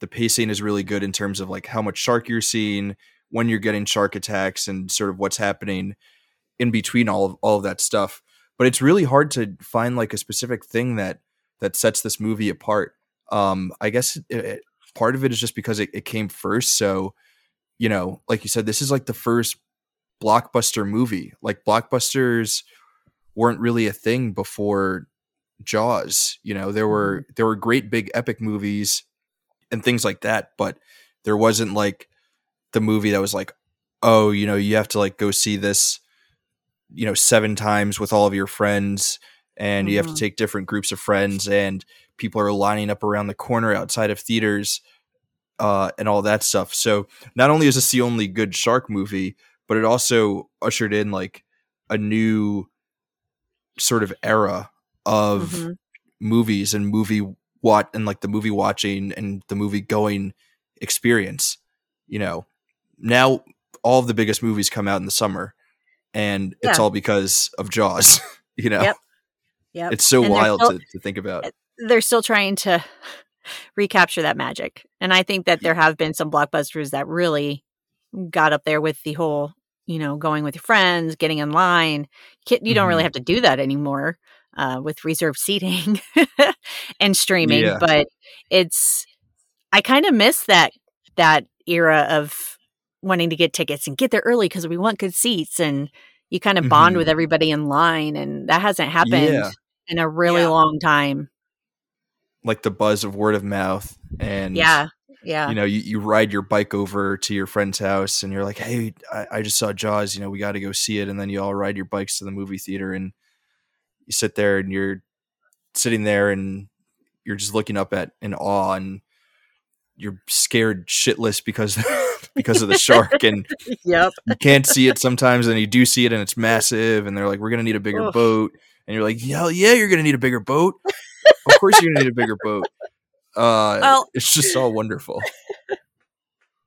The pacing is really good in terms of like how much shark you're seeing, when you're getting shark attacks, and sort of what's happening in between all of all of that stuff. But it's really hard to find like a specific thing that that sets this movie apart. Um, I guess it, it, part of it is just because it, it came first. So, you know, like you said, this is like the first blockbuster movie. Like blockbusters weren't really a thing before Jaws. You know, there were mm-hmm. there were great big epic movies and things like that, but there wasn't like the movie that was like, oh, you know, you have to like go see this, you know, seven times with all of your friends, and mm-hmm. you have to mm-hmm. take different groups of friends, and people are lining up around the corner outside of theaters, uh, and all that stuff. So not only is this the only good shark movie, but it also ushered in like a new sort of era of mm-hmm. movies and movie what and like the movie watching and the movie going experience. You know, now all of the biggest movies come out in the summer, and yeah. it's all because of Jaws. you know, yep, yep. it's so and wild still, to, to think about. Eh, they're still trying to recapture that magic, and I think that there have been some blockbusters that really got up there with the whole you know, going with your friends, getting in line. You, you don't really mm-hmm. have to do that anymore uh, with reserved seating and streaming. Yeah. But it's, I kind of miss that that era of wanting to get tickets and get there early because we want good seats and you kind of bond mm-hmm. with everybody in line and that hasn't happened yeah. In a really yeah. long time like the buzz of word of mouth and yeah yeah. You know, you, you ride your bike over to your friend's house and you're like, hey, I, I just saw Jaws. You know, we got to go see it. And then you all ride your bikes to the movie theater and you sit there and you're sitting there and you're just looking up at in awe and you're scared shitless because because of the shark and yep. you can't see it sometimes and you do see it and it's massive and they're like we're going to need a bigger boat and you're like, hell yeah, you're gonna need a bigger boat. of course, you're gonna need a bigger boat. Uh, Well- it's just all wonderful.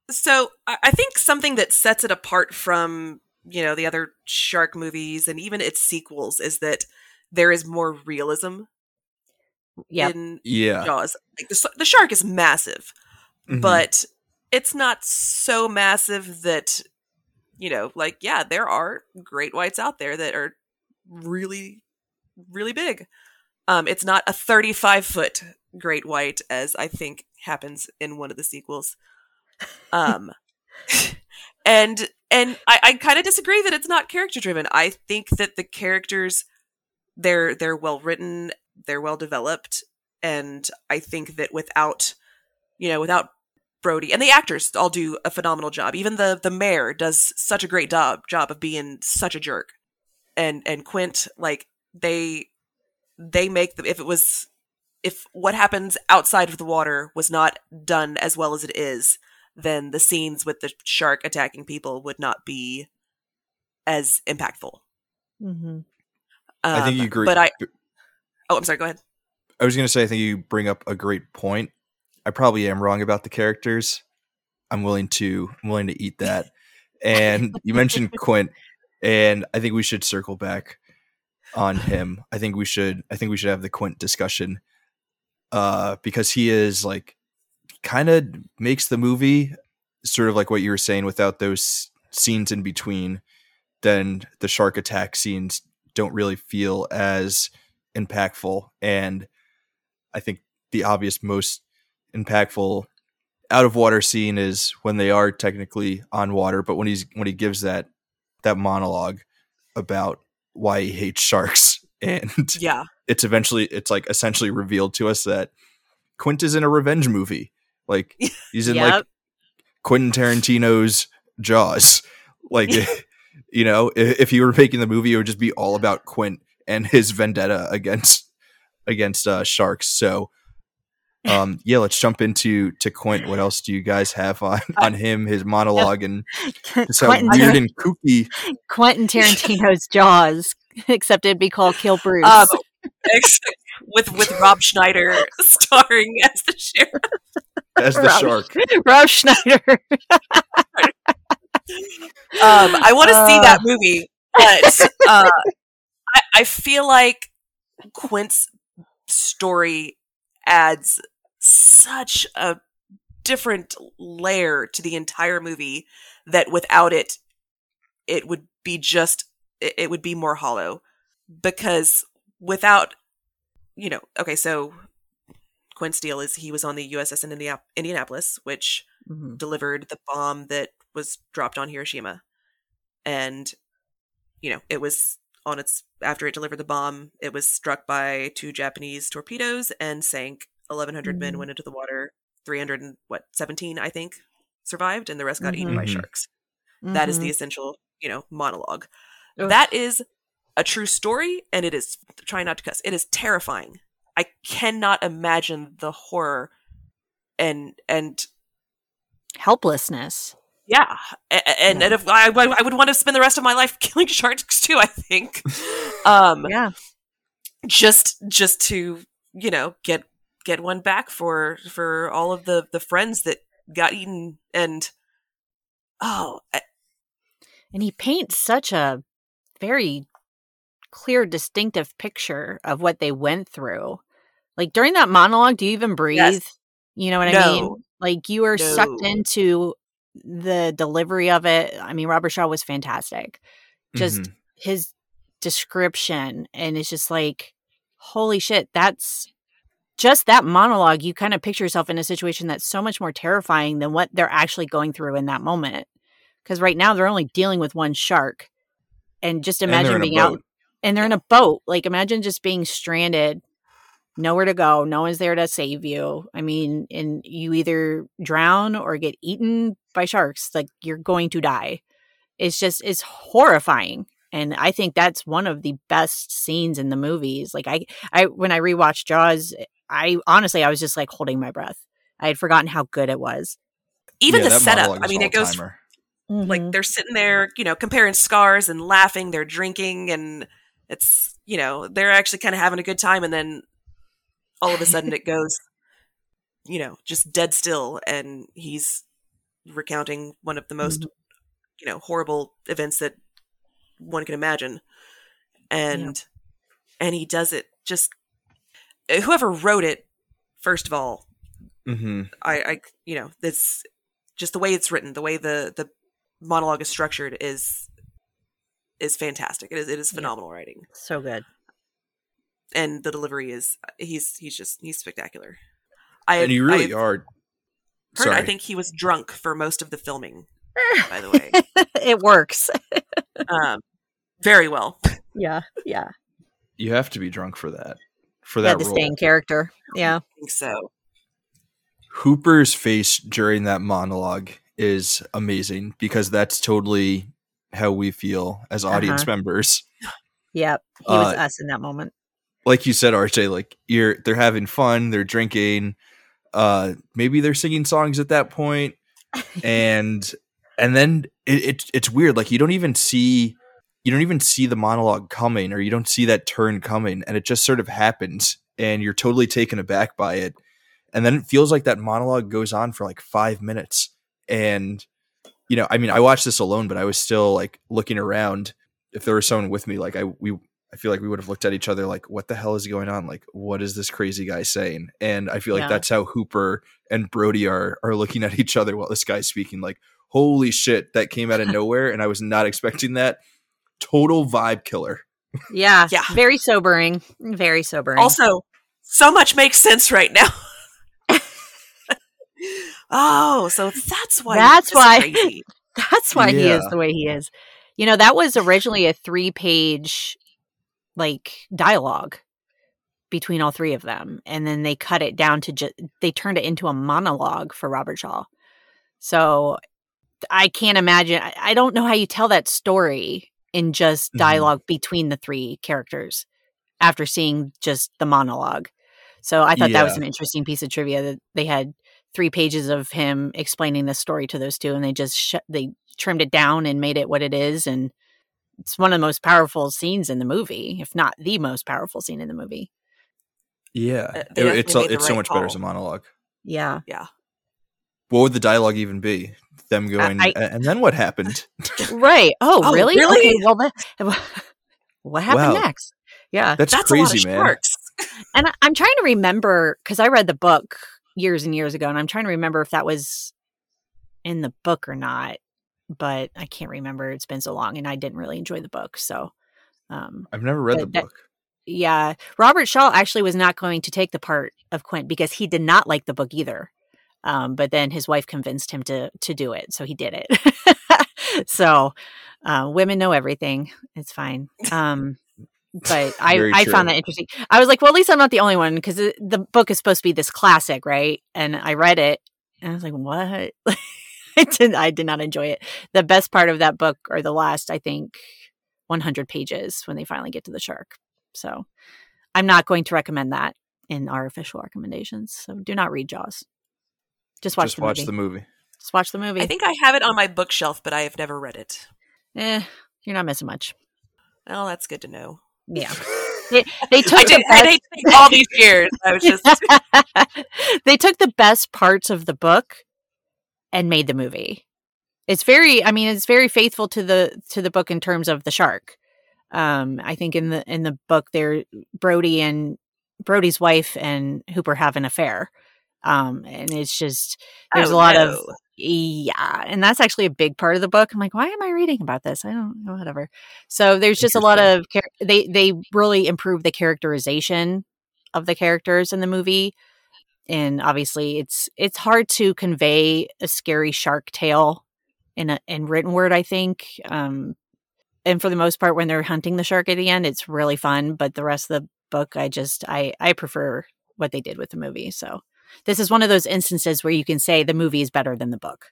So I I think something that sets it apart from you know the other shark movies and even its sequels is that there is more realism Yeah. in Yeah, Jaws. Like the, the shark is massive, Mhm. but it's not so massive that you know, like yeah, there are great whites out there that are really, really big. Um, it's not a 35 foot great white as I think happens in one of the sequels. Um, and and I, I kind of disagree that it's not character driven. I think that the characters they're they're well written, they're well developed, and I think that without you know without Brody and the actors all do a phenomenal job. Even the the mayor does such a great job job of being such a jerk, and and Quint like they they make the if it was if what happens outside of the water was not done as well as it is, then the scenes with the shark attacking people would not be as impactful. Mm-hmm. I think Um, you agree. But I oh, I'm sorry. Go ahead. I was going to say, I think you bring up a great point. I probably am wrong about the characters. I'm willing to, I'm willing to eat that. And you mentioned Quint, and I think we should circle back on him. I think we should, I think we should have the Quint discussion, uh, because he is like, kind of makes the movie sort of like what you were saying without those scenes in between. Then the shark attack scenes don't really feel as impactful and I think the obvious most impactful out of water scene is when they are technically on water, but when he's when he gives that that monologue about why he hates sharks and Yeah. it's eventually it's like essentially revealed to us that Quint is in a revenge movie. Like he's in like Quentin Tarantino's Jaws. Like you know, if, if he were making the movie, it would just be all about Quint and his vendetta against against uh, sharks. So, um, yeah, let's jump into to Quint. What else do you guys have on on him? His monologue and just how Quentin, weird and kooky. Quentin Tarantino's Jaws, except it'd be called Kill Bruce. Um, with with Rob Schneider starring as the sheriff. as the Rob- shark. Rob Schneider. Um, I want to see Uh. that movie, but uh, I, I feel like Quint's story adds such a different layer to the entire movie that without it, it would be just it, would be more hollow because without you know okay so Quint Steele is he was on the USS in Indiana- Indianapolis which Mhm. delivered the bomb that was dropped on Hiroshima. And, you know, it was on its, after it delivered the bomb, it was struck by two Japanese torpedoes and sank. 1,100 men Mhm. went into the water. 300 and what, 17, I think, survived, and the rest got eaten by Mhm. sharks. That is the Mhm. essential, you know, monologue. Ugh. That is a true story, and it is, try not to cuss, it is terrifying. I cannot imagine the horror and, and helplessness. Yeah, and Yeah. and if I, I would want to spend the rest of my life killing sharks too. I think, um, Yeah. just just to you know get get one back for for all of the the friends that got eaten and oh I- And he paints such a very clear, distinctive picture of what they went through. Like during that monologue, do you even breathe? Yes. You know what I mean? Like you are sucked into the delivery of it. I mean, Robert Shaw was fantastic. Just Mhm. his description, and it's just like, holy shit, that's just that monologue. You kind of picture yourself in a situation that's so much more terrifying than what they're actually going through in that moment. Because right now they're only dealing with one shark, and just imagine in a being out and they're in a boat. Like imagine just being stranded, nowhere to go, no one's there to save you. I mean, and you either drown or get eaten by sharks. Like you're going to die. It's just it's horrifying. And I think that's one of the best scenes in the movies. Like I I when I rewatched Jaws, I honestly I was just like holding my breath. I had forgotten how good it was. even Yeah, the setup. I mean, it goes all-timer. like Mhm. they're sitting there, you know, comparing scars and laughing. They're drinking and It's you know they're actually kind of having a good time, and then all of a sudden it goes, you know, just dead still, and he's recounting one of the most Mhm. you know horrible events that one can imagine, and and he does it just whoever wrote it first of all hmm I, I you know it's just the way it's written the way the the monologue is structured is is fantastic it is it is Yeah. phenomenal writing So good. and the delivery is he's he's just he's spectacular i And you really I've are. heard Sorry. i think he was drunk for most of the filming by the way it works. um very well Yeah. Yeah. you have to be drunk for that. For Yeah, that the role. staying character. Yeah. i think so Hooper's face during that monologue is amazing because that's totally how we feel as audience members. Yep. He was Uh, us in that moment. Like you said, RJ, like you're they're having fun, they're drinking, uh maybe they're singing songs at that point, and and then it, it it's weird. Like you don't even see you don't even see the monologue coming or you don't see that turn coming and it just sort of happens and you're totally taken aback by it and then it feels like that monologue goes on for like five minutes and you know i mean i watched this alone but i was still like looking around if there was someone with me like i we i feel like we would have looked at each other like what the hell is going on like what is this crazy guy saying and i feel like Yeah. that's how hooper and brody are are looking at each other while this guy's speaking like holy shit that came out of nowhere and i was not expecting that total vibe killer Yeah. Yeah. Very sobering. Very sobering. also so much makes sense right now oh so that's why That's why. crazy. That's why he is the way he is. You know, that was originally a three page like dialogue between all three of them. And then they cut it down to just, they turned it into a monologue for Robert Shaw. So I can't imagine, I, I don't know how you tell that story in just Mhm. dialogue between the three characters after seeing just the monologue. So I thought that was an interesting piece of trivia that they had three pages of him explaining the story to those two and they just sh- they trimmed it down and made it what it is and it's one of the most powerful scenes in the movie if not the most powerful scene in the movie. Yeah. Uh, It- they it's definitely made the it's so right much better as a monologue. Yeah. Yeah what would the dialogue even be? Them going I- "A- and then what happened? Right. Oh, Oh, really? really? okay well that, what happened Wow. next? Yeah that's, that's a lot crazy of man. sharks. and I, i'm trying to remember because i read the book years and years ago and i'm trying to remember if that was in the book or not but i can't remember. It's been so long and i didn't really enjoy the book so um i've never read the that- book. Yeah. Robert shaw actually was not going to take the part of quint because he did not like the book either um, but then his wife convinced him to to do it so he did it. So uh, women know everything it's fine um, but i i found that interesting. I was like well at least i'm not the only one because the book is supposed to be this classic right? And i read it and i was like what? I did i did not enjoy it. The best part of that book or the last i think 100 pages when they finally get to the shark so I'm not going to recommend that in our official recommendations. So do not read Jaws. Just watch just the watch movie. the movie Just watch the movie. I think I have it on my bookshelf, but I have never read it. eh, you're not missing much. Well, that's good to know. Yeah. They, they took I the did. I best- did all these years. I was just they took the best parts of the book and made the movie. It's very I mean it's very faithful to the to the book in terms of the shark. Um I think in the in the book there Brody and Brody's wife and Hooper have an affair. Um and it's just there's Oh, a lot of yeah, and that's actually a big part of the book. I'm like, why am I reading about this? I don't know, whatever. So there's just a lot of they they really improve the characterization of the characters in the movie, and obviously it's it's hard to convey a scary shark tale in a in written word. I think, um, and for the most part, when they're hunting the shark at the end, it's really fun. But the rest of the book, I just I I prefer what they did with the movie. So this is one of those instances where you can say the movie is better than the book.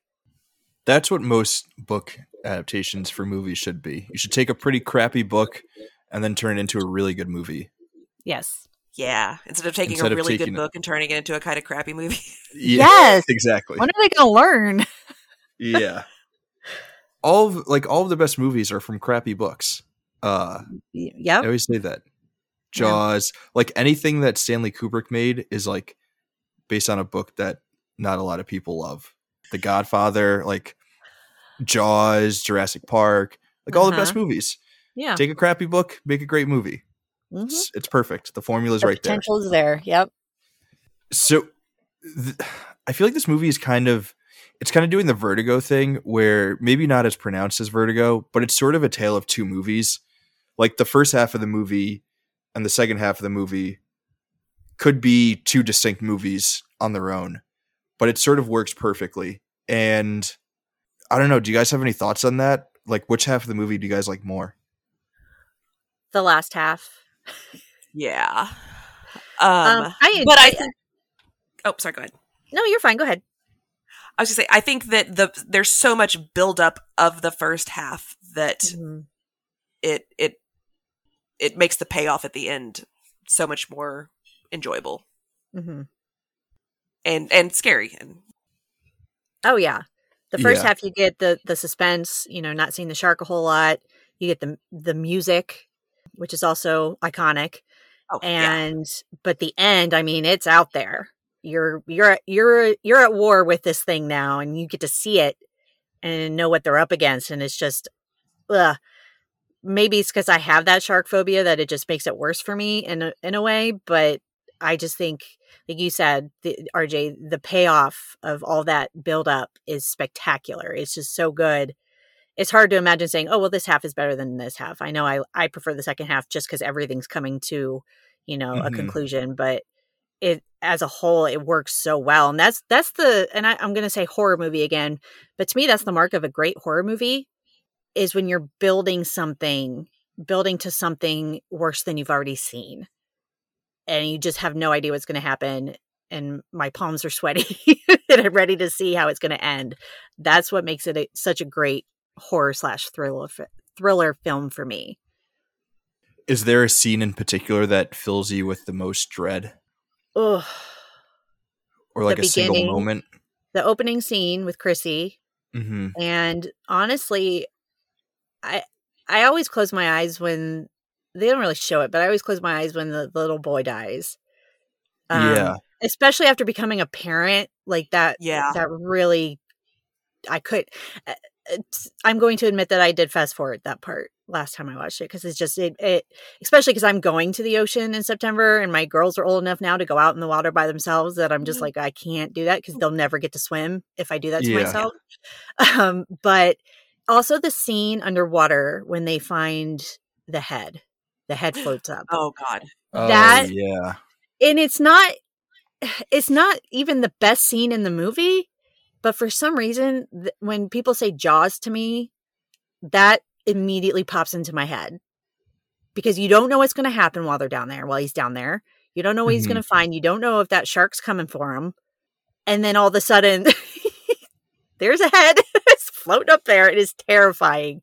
That's what most book adaptations for movies should be. You should take a pretty crappy book and then turn it into a really good movie. Yes. Yeah, instead of taking Instead a really taking good a- book and turning it into a kind of crappy movie. Yeah, Yes. exactly. When are they going to learn? yeah. All of like all of the best movies are from crappy books. Uh, yep. I always say that. Jaws, yeah. like anything that Stanley Kubrick made is like based on a book that not a lot of people love. The Godfather, like Jaws, Jurassic Park, like all uh-huh. the best uh-huh. movies. Yeah. Take a crappy book, make a great movie. Mm-hmm. It's, it's, perfect. The formula's the right potential there. Potential is there. Yep. So th- I feel like this movie is kind of it's kind of doing the Vertigo thing where maybe not as pronounced as Vertigo, but it's sort of a tale of two movies. Like the first half of the movie and the second half of the movie could be two distinct movies on their own, but it sort of works perfectly. And I don't know, do you guys have any thoughts on that? Like which half of the movie do you guys like more? The last half. yeah. Um, um I, but I, I think Oh, sorry, go ahead. No, you're fine. Go ahead. I was gonna say, I think that the there's so much buildup of the first half that mm-hmm. it it it makes the payoff at the end so much more enjoyable mm-hmm. and and scary. And oh yeah, the first yeah. half you get the the suspense. You know, not seeing the shark a whole lot. You get the the music, which is also iconic. Oh, and yeah. but the end, I mean, it's out there you're you're you're you're at war with this thing now and you get to see it and know what they're up against and it's just ugh. maybe it's because i have that shark phobia that it just makes it worse for me in a, in a way but i just think like you said the, rj the payoff of all that build up is spectacular. It's just so good. It's hard to imagine saying oh well this half is better than this half. I know i i prefer the second half just because everything's coming to you know mm-hmm. a conclusion but it as a whole it works so well and that's that's the and I, i'm going to say horror movie again but to me that's the mark of a great horror movie is when you're building something building to something worse than you've already seen and you just have no idea what's going to happen and my palms are sweaty and i'm ready to see how it's going to end that's what makes it a, such a great horror slash thriller thriller film for me is there a scene in particular that fills you with the most dread Ugh. Or like a single moment. The opening scene with Chrissy. Mm-hmm. And honestly, I I always close my eyes when they don't really show it, but I always close my eyes when the, the little boy dies. Um, yeah. Especially after becoming a parent, like that. Yeah. That really, I could. Uh, I'm going to admit that I did fast forward that part last time I watched it because it's just it, it especially because I'm going to the ocean in September and my girls are old enough now to go out in the water by themselves that I'm just mm-hmm. like I can't do that because they'll never get to swim if I do that to yeah. myself. Um, but also the scene underwater when they find the head, the head floats up. Oh God, that oh, yeah, and it's not it's not even the best scene in the movie. But for some reason, th- when people say Jaws to me, that immediately pops into my head because you don't know what's going to happen while they're down there, while he's down there. You don't know what mm-hmm. he's going to find. You don't know if that shark's coming for him. And then all of a sudden, there's a head. it's floating up there. It is terrifying.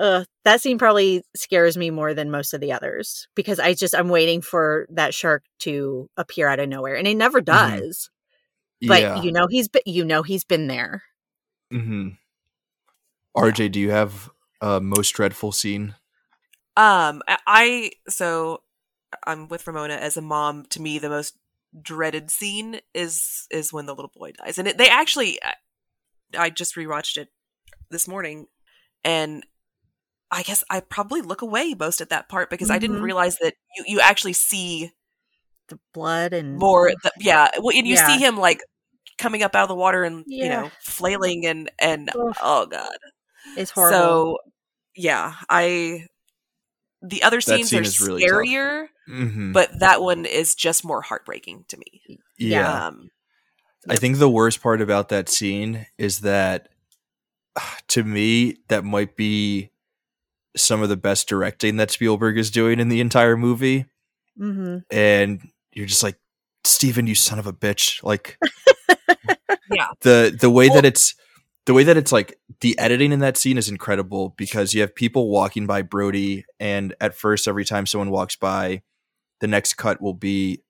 Uh, that scene probably scares me more than most of the others because I just I'm waiting for that shark to appear out of nowhere, and it never mm-hmm. does. Mm-hmm. But yeah. you know he's been you know he's been there. Hmm. RJ, yeah. do you have a most dreadful scene? Um, I so I'm with Romona as a mom. To me, the most dreaded scene is is when the little boy dies, and it, they actually. I just rewatched it this morning, and I guess I probably look away most at that part because mm-hmm. I didn't mm-hmm. realize that you you actually see the blood and more. The, yeah, well, and you yeah. see him like coming up out of the water and yeah. you know flailing and and Oof. oh god, it's horrible. So yeah, I the other scenes scene are scarier, really mm-hmm. but that one is just more heartbreaking to me. Yeah. Um, I think the worst part about that scene is that to me that might be some of the best directing that Spielberg is doing in the entire movie. Mm-hmm. And you're just like, Steven, you son of a bitch. Like, yeah. The the way that it's the way that it's like the editing in that scene is incredible because you have people walking by Brody, and at first, every time someone walks by, the next cut will be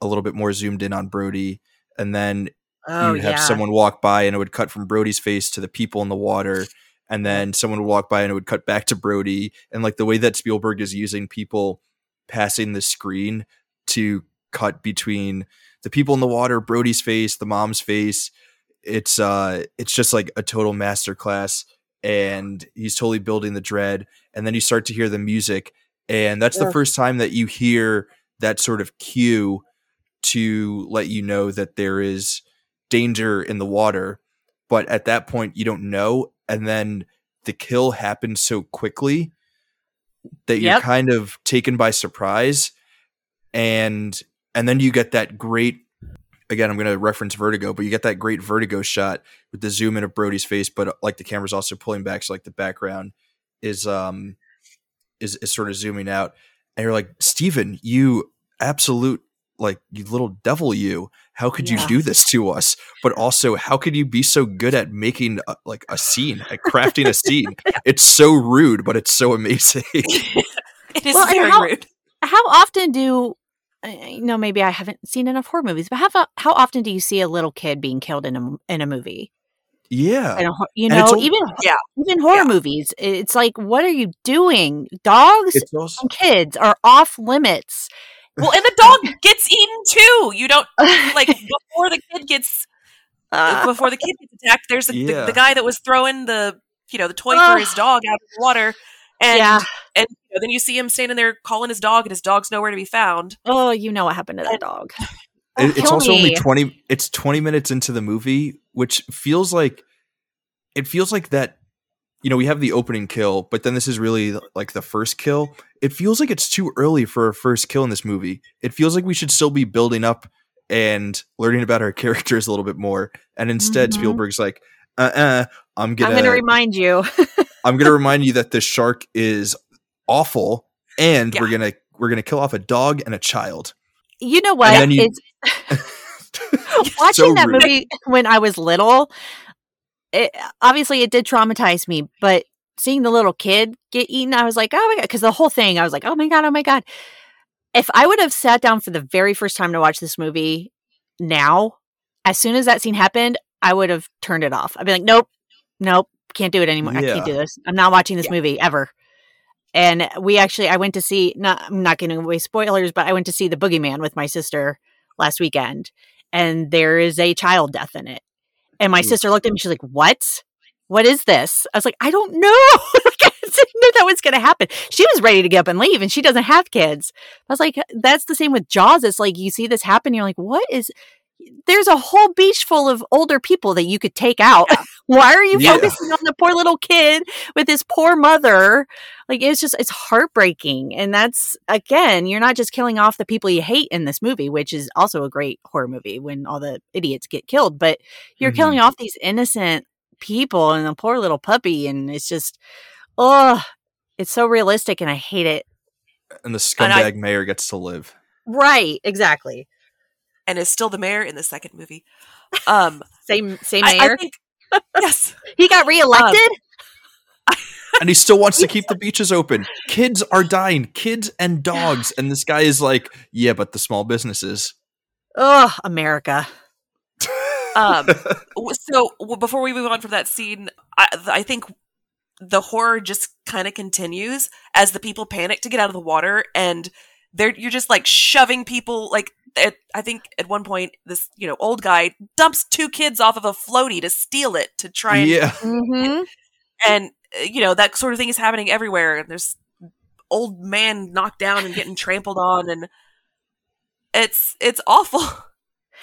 a little bit more zoomed in on Brody, and then oh, you have yeah. someone walk by, and it would cut from Brody's face to the people in the water, and then someone would walk by and it would cut back to Brody and like the way that Spielberg is using people passing the screen to cut between the people in the water, Brody's face, the mom's face. It's uh it's just like a total masterclass and he's totally building the dread and then you start to hear the music and that's yeah. the first time that you hear that sort of cue to let you know that there is danger in the water but at that point you don't know and then the kill happens so quickly that you're kind of taken by surprise and and then you get that great again i'm going to reference vertigo but you get that great vertigo shot with the zoom in of brody's face but like the camera's also pulling back so like the background is um is, is sort of zooming out and you're like steven you absolute like you little devil you how could yeah. you do this to us? But also how could you be so good at making a, like a scene at crafting a scene? It's so rude but it's so amazing. It is well, very how, rude. how often do you know maybe i haven't seen enough horror movies but how, how often do you see a little kid being killed in a, in a movie? Yeah. A, you know even yeah. even horror yeah. movies it's like what are you doing? Dogs also- and kids are off limits well, and the dog gets eaten too. You don't like before the kid gets uh, before the kid gets attacked. There's a, yeah. the, the, guy that was throwing the you know the toy for his dog out of the water, and yeah. and you know, then you see him standing there calling his dog, and his dog's nowhere to be found. Oh, you know what happened to that dog. It, it's also me. only twenty. It's twenty minutes into the movie, which feels like it feels like that you know, we have the opening kill, but then this is really like the first kill. It feels like it's too early for a first kill in this movie. It feels like we should still be building up and learning about our characters a little bit more. And instead, mm-hmm. Spielberg's like, uh uh-uh, uh, i am gonna I'm gonna remind you. I'm gonna remind you that this shark is awful and yeah. we're gonna we're gonna kill off a dog and a child. You know what? You- watching so that movie when I was little, it, obviously it did traumatize me, but seeing the little kid get eaten, I was like, oh my God. Because the whole thing, I was like, oh my God, oh my God. If I would have sat down for the very first time to watch this movie now, as soon as that scene happened, I would have turned it off. I'd be like, nope, nope, can't do it anymore. Yeah. I can't do this. I'm not watching this yeah. movie ever. And we actually, I went to see, not, I'm not giving away spoilers, but I went to see The Boogeyman with my sister last weekend. And there is a child death in it. And my mm. sister looked at me. She's like, "What? What is this?" I was like, "I don't know. I didn't know that was going to happen." She was ready to get up and leave, and she doesn't have kids. I was like, "That's the same with Jaws. It's like you see this happen, you're like, what is?" There's a whole beach full of older people that you could take out. Yeah. Why are you yeah. focusing on the poor little kid with his poor mother? Like it's just it's heartbreaking. And that's again, you're not just killing off the people you hate in this movie, which is also a great horror movie when all the idiots get killed, but you're mm-hmm. killing off these innocent people and the poor little puppy and it's just oh, it's so realistic and I hate it. And the scumbag and I, mayor gets to live. Right, exactly. And is still the mayor in the second movie. Um same same mayor. I, I think, yes. he got reelected? Um, and he still wants to keep the beaches open. Kids are dying, kids and dogs. And this guy is like, yeah, but the small businesses. Oh, America. um, so before we move on from that scene, I, I think the horror just kind of continues as the people panic to get out of the water and they're you're just like shoving people like at, I think at one point this you know old guy dumps two kids off of a floaty to steal it to try and yeah. Mm-hmm. and, and uh, you know that sort of thing is happening everywhere. And there's old man knocked down and getting trampled on and it's it's awful.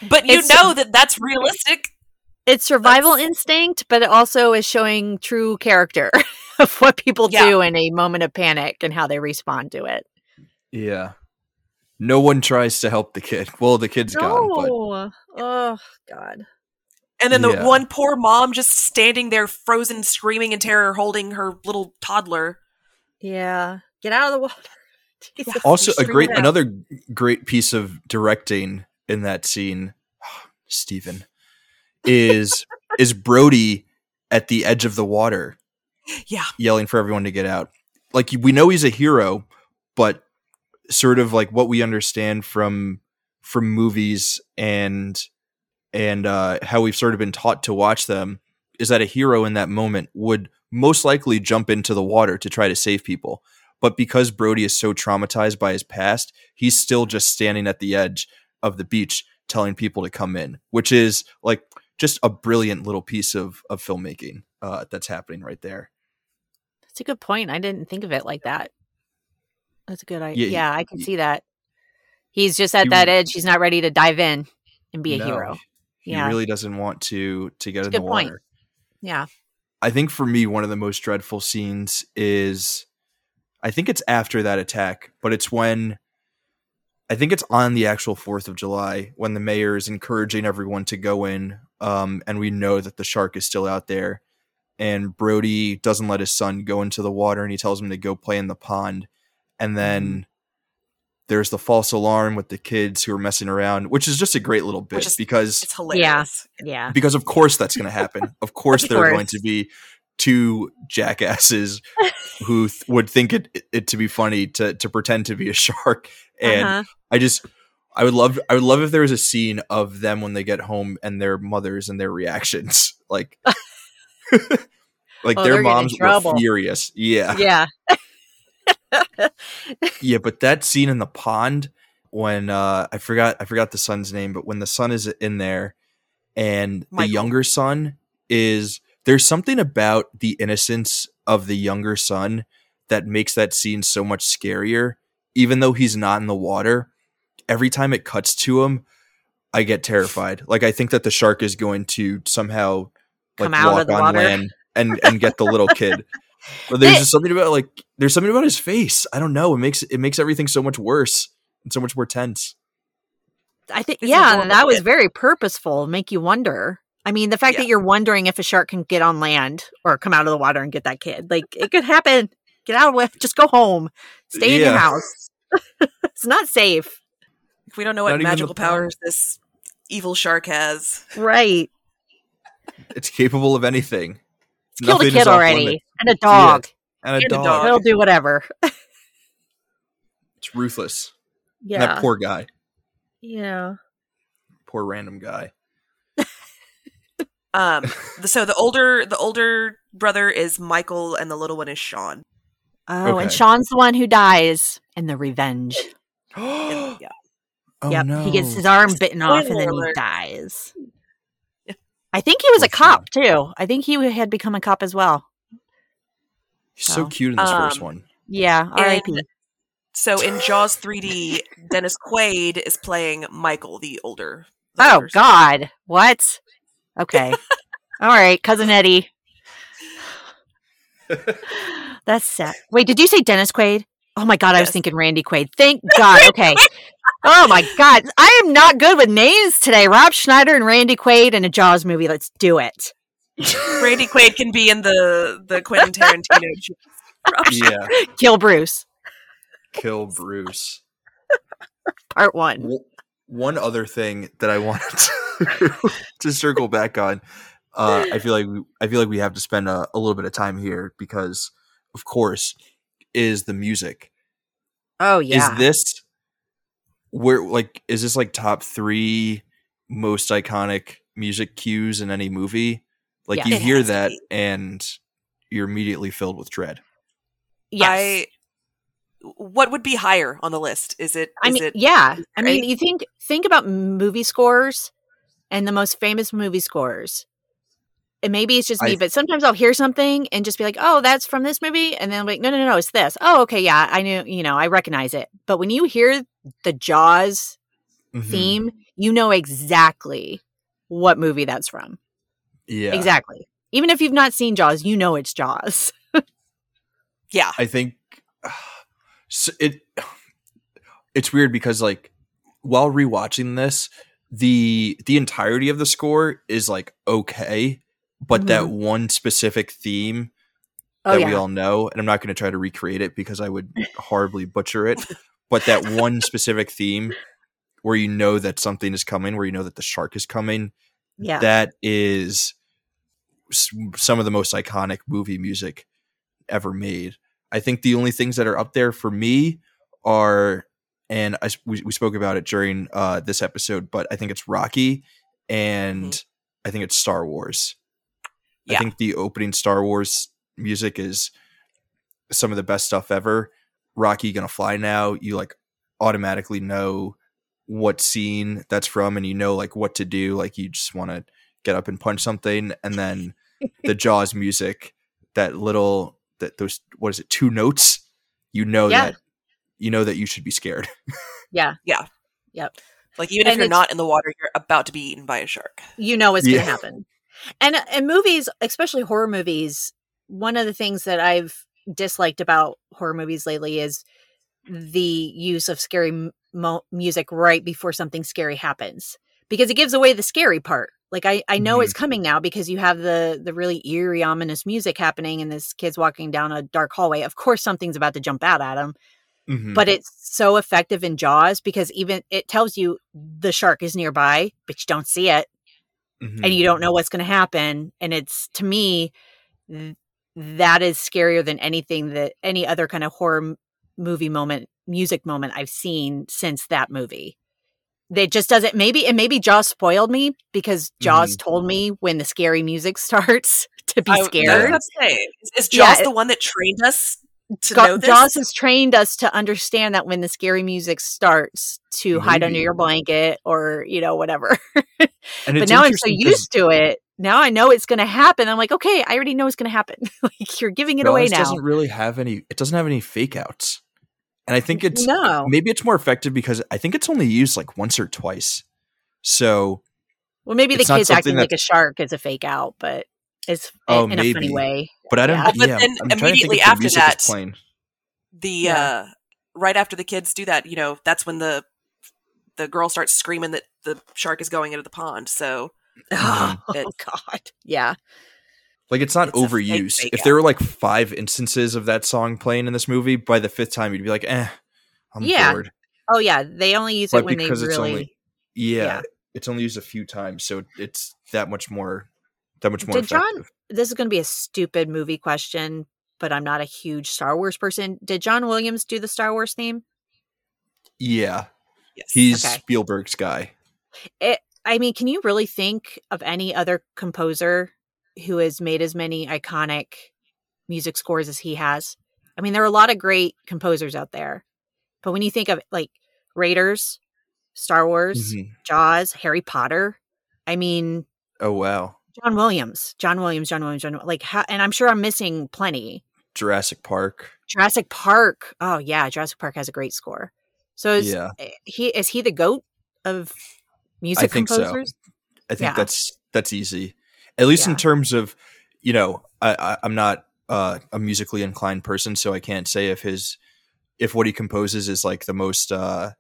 But you it's, know that that's realistic. It's survival that's, instinct but it also is showing true character of what people yeah. do in a moment of panic and how they respond to it yeah no one tries to help the kid. Well, the kid's no. gone. But... Oh God. And then the yeah. one poor mom just standing there, frozen, screaming in terror, holding her little toddler. Yeah, get out of the water. Jesus, also, a great, out. another great piece of directing in that scene, Steven, is is Brody at the edge of the water, yeah, yelling for everyone to get out. Like we know he's a hero, but sort of like what we understand from from movies and and uh, how we've sort of been taught to watch them is that a hero in that moment would most likely jump into the water to try to save people. But because Brody is so traumatized by his past, he's still just standing at the edge of the beach telling people to come in, which is like just a brilliant little piece of of filmmaking uh, that's happening right there. That's a good point. I didn't think of it like that. That's a good idea. Yeah, Yeah, I can see that. He's just at He that edge. He's not ready to dive in and be a No, hero. He Yeah. really doesn't want to to get That's in the good point. water. Yeah. I think for me, one of the most dreadful scenes is I think it's after that attack, but it's when I think it's on the actual 4th of July when the mayor is encouraging everyone to go in. Um, and we know that the shark is still out there. And Brody doesn't let his son go into the water and he tells him to go play in the pond. And then there's the false alarm with the kids who are messing around, which is just a great little bit is- because It's hilarious. Yeah. because of course that's going to happen. Of course Of there are going to be two jackasses who th- would think it, it to be funny to to pretend to be a shark. And Uh-huh. I just I would love I would love if there was a scene of them when they get home and their mothers and their reactions. Like like Oh, their they're getting in moms were furious. Yeah. Yeah. Yeah, but that scene in the pond when uh I forgot I forgot the son's name, but when the son is in there and the younger son is there's something about the innocence of the younger son that makes that scene so much scarier even though he's not in the water. Every time it cuts to him, I get terrified. Like I think that the shark is going to somehow like Come out of walk on water. land and and get the little kid. But there's just something about like there's something about his face. I don't know. It makes it makes everything so much worse and so much more tense. I think It's yeah, adorable that was very purposeful. Make you wonder. I mean, the fact Yeah. that you're wondering if a shark can get on land or come out of the water and get that kid, like it could happen. Get out of it. Just go home. Stay in your house. it's not safe. We don't know what even the magical pond. powers this evil shark has. Right. It's capable of anything. It's Killed a Nothing is kid already limits. And a dog. And a And a dog. dog. He'll do whatever. It's ruthless. And Yeah. that poor guy. yeah. Poor random guy. Um, so the older the older brother is Michael, and the little one is Sean. Oh, and Sean's the one who dies in the revenge. oh yeah, yep. no. He gets his arm bitten off and then he dies. I think he was a cop too. I think he had become a cop as well. He's so Oh. cute in this first Um, one. Yeah. R.I.P. So in Jaws 3D, Dennis Quaid is playing Michael, the older. the Oh older son. God! What? Okay. All right, cousin Eddie. That's sad. Wait, did you say Dennis Quaid? Oh my God, I was thinking Randy Quaid. Thank God. Okay. oh my God, I am not good with names today. Rob Schneider and Randy Quaid in a Jaws movie. Let's do it. Randy Quaid can be in the the Quentin Tarantino. Yeah. Kill Bruce, Kill Bruce. part one. W- One other thing that I wanted to, to circle back on, uh, I feel like we, I feel like we have to spend a, a little bit of time here because, of course, is the music. Oh yeah. Is this where like is this like top three most iconic music cues in any movie? Like Yes. you It hear that and you're immediately filled with dread. yes. I, what would be higher on the list? Is it? I is mean, it yeah. I mean, you think think about movie scores and the most famous movie scores. And maybe it's just me, I- but sometimes I'll hear something and just be like, "Oh, that's from this movie," and then I'm like, "No, no, no, no, it's this." Oh, okay, yeah, I knew, you know, I recognize it. But when you hear the Jaws Mhm. theme, you know exactly what movie that's from. Yeah. Exactly. Even if you've not seen Jaws, you know it's Jaws. yeah. I think so it it's weird because like while rewatching this, the the entirety of the score is like okay, but that mm-hmm. one specific theme Oh that yeah. we all know, and I'm not going to try to recreate it because I would horribly butcher it. But that one specific theme where you know that something is coming, where you know that the shark is coming, yeah. that is some of the most iconic movie music ever made. I think the only things that are up there for me are, and I, we, we spoke about it during uh, this episode, but I think it's Rocky and I think it's Star Wars. Yeah. I think the opening Star Wars music is some of the best stuff ever. Rocky gonna fly now. You like automatically know what scene that's from, and you know like what to do. Like you just want to get up and punch something, and then the Jaws music, that little that those what is it two notes? You know Yeah. that you know that you should be scared. Yeah. Yeah. Yep. Like even And if you're not in the water, you're about to be eaten by a shark. You know what's Yeah. going to happen. And uh, in movies, especially horror movies, one of the things that I've disliked about horror movies lately is the use of scary mo- music right before something scary happens because it gives away the scary part. Like I, I know Mhm. it's coming now because you have the the really eerie, ominous music happening, and this kid's walking down a dark hallway. Of course, something's about to jump out at him. Mhm. but it's so effective in jaws because even it tells you the shark is nearby but you don't see it Mhm. and you don't know what's going to happen and it's to me th- that is scarier than anything that any other kind of horror movie moment music moment i've seen since that movie it just doesn't maybe and maybe jaws spoiled me because jaws mm-hmm. told me when the scary music starts to be I- scared I'm. Is, is Yeah, Jaws it- the one that trained us to Ga- know this? Jaws has trained us to understand that when the scary music starts, to hide under mm-hmm. your blanket or you know whatever. But now I'm so used to it. Now I know it's going to happen. I'm like, okay, I already know it's going to happen. like you're giving it away Jaws now. doesn't really have any. It doesn't have any fake outs, and I think it's no. maybe it's more effective because I think it's only used like once or twice. So Well, maybe the kid's acting something like a shark is a fake out, but it's Oh, in a funny maybe. way. But I don't. Yeah. Well, but yeah, then I'm trying to think immediately if the after music is that- the Yeah. uh right after the kids do that, you know, that's when the the girl starts screaming that the shark is going into the pond. So Oh, It's- God. Yeah. Like it's not It's overused. if there were like five instances of that song playing in this movie, by the fifth time you'd be like, "Eh, I'm Yeah, bored." Oh, yeah. They only use But it when they because it's really. only- Yeah, Yeah. it's only used a few times, so it's that much more. That much more Did John- this is going to be a stupid movie question, but I'm not a huge Star Wars person. Did John Williams do the Star Wars theme? Yeah, yes. he's Okay. Spielberg's guy. It, I mean, can you really think of any other composer who has made as many iconic music scores as he has? I mean, there are a lot of great composers out there, but when you think of like Raiders, Star Wars, Mhm. Jaws, Harry Potter, I mean, Oh wow, John Williams, John Williams, John Williams, John like, how, and I'm sure I'm missing plenty. Jurassic Park. Jurassic Park. Oh yeah, Jurassic Park has a great score. So is Yeah. he is he the goat of music think so. composers? I think Yeah. that's that's easy. At least in terms of, you know, I, I'm not uh, a musically inclined person, so I can't say if his if what he composes is like the most uh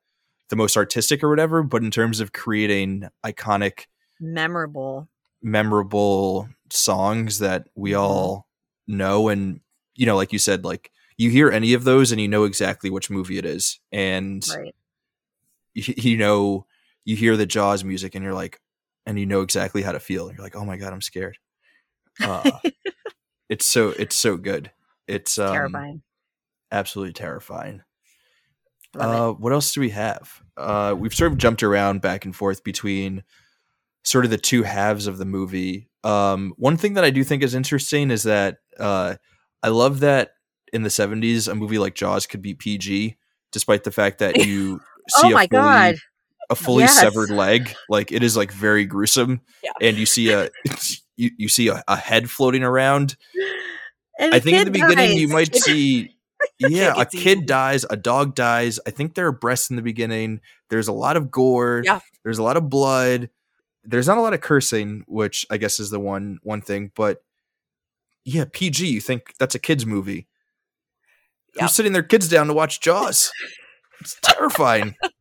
the most artistic or whatever. But in terms of creating iconic, Memorable. memorable songs that we Mhm. all know, and you know, like you said, like you hear any of those and you know exactly which movie it is, and Right. you, you know you hear the Jaws music and you're like, and you know exactly how to feel. You're like, oh my god, I'm scared. Uh, it's so it's so good. It's um, Terrifying. absolutely terrifying. Uh, what else do we have? Uh, we've sort of jumped around back and forth between sort of the two halves of the movie. Um, one thing that I do think is interesting is that uh, I love that in the 70s, a movie like Jaws could be PG, despite the fact that you see Oh my a fully, God. A fully Yes. severed leg. Like it is like very gruesome, Yeah. and you see a you, you see a, a head floating around. And I think in the beginning you might see yeah, a kid eaten. dies, a dog dies. I think there are breasts in the beginning. There's a lot of gore. Yeah. There's a lot of blood. There's not a lot of cursing, which I guess is the one one thing, but yeah, PG, you think that's a kids movie. Yeah. Who's sitting their kids down to watch Jaws? It's terrifying.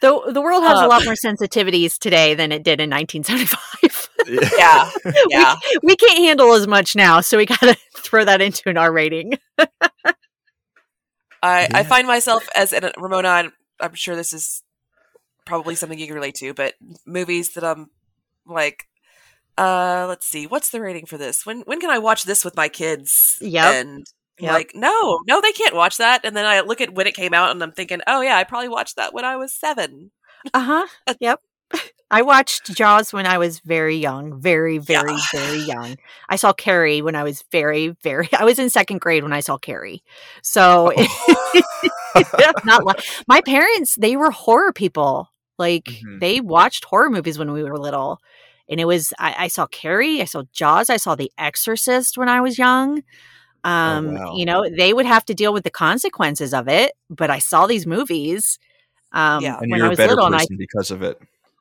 The, the world has a Um, lot more sensitivities today than it did in 1975. yeah, yeah. we can't handle as much now, so we got to throw that into an R rating. I, I find myself as in Romona. I'm, I'm sure this is probably something you can relate to, but movies that I'm like, uh, let's see, what's the rating for this? When when can I watch this with my kids? Yeah, and I'm Yep. like, no, no, they can't watch that. And then I look at when it came out, and I'm thinking, oh yeah, I probably watched that when I was seven. Uh huh. Yep. I watched Jaws when I was very young, very, very, yeah. very young. I saw Carrie when I was very, very. I was in second grade when I saw Carrie, so oh. not my parents. They were horror people. Like mm-hmm. they watched horror movies when we were little, and it was. I, I, saw Carrie, I saw Jaws, I saw The Exorcist when I was young. Oh, um, oh, wow. you know, they would have to deal with the consequences of it, but I saw these movies. Um, yeah, and when I was little, and I, because of it.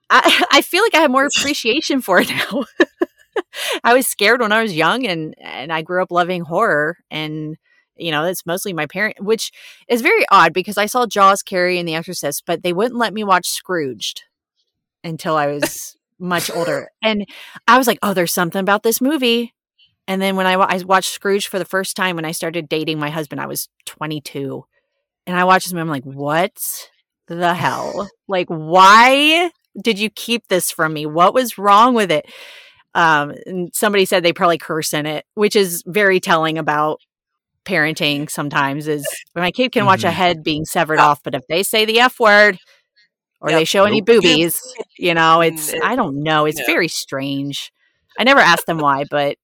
I, I feel like I have more appreciation for it now. I was scared when I was young and and I grew up loving horror and you know, it's mostly my parent which is very odd because I saw Jaws, Carrie and The Exorcist, but they wouldn't let me watch Scrooged until I was much older. And I was like, "Oh, there's something about this movie." And then when I, I watched Scrooge for the first time when I started dating my husband, I was 22. And I watched this movie, I'm like, "What the hell? Like why did you keep this from me? What was wrong with it? Um, and somebody said they probably curse in it, which is very telling about parenting sometimes is my kid can watch mm-hmm. a head being severed off, but if they say the F word or yep. they show any boobies, you know, it's, I don't know. It's very strange. I never asked them why, but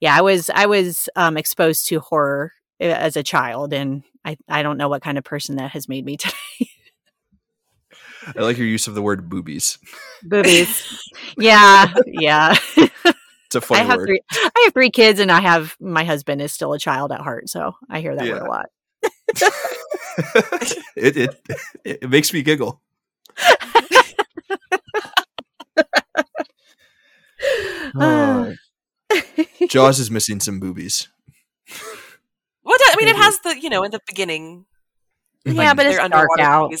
yeah, I was, I was, um, exposed to horror uh, as a child and I, I don't know what kind of person that has made me today. I like your use of the word boobies. Boobies. Yeah, yeah. It's a funny I have word. Three, I have three kids, and I have my husband is still a child at heart, so I hear that yeah. word a lot. it, it it makes me giggle. uh, Jaws is missing some boobies. Well, I mean, it has the you know in the beginning. Yeah, but it's dark out.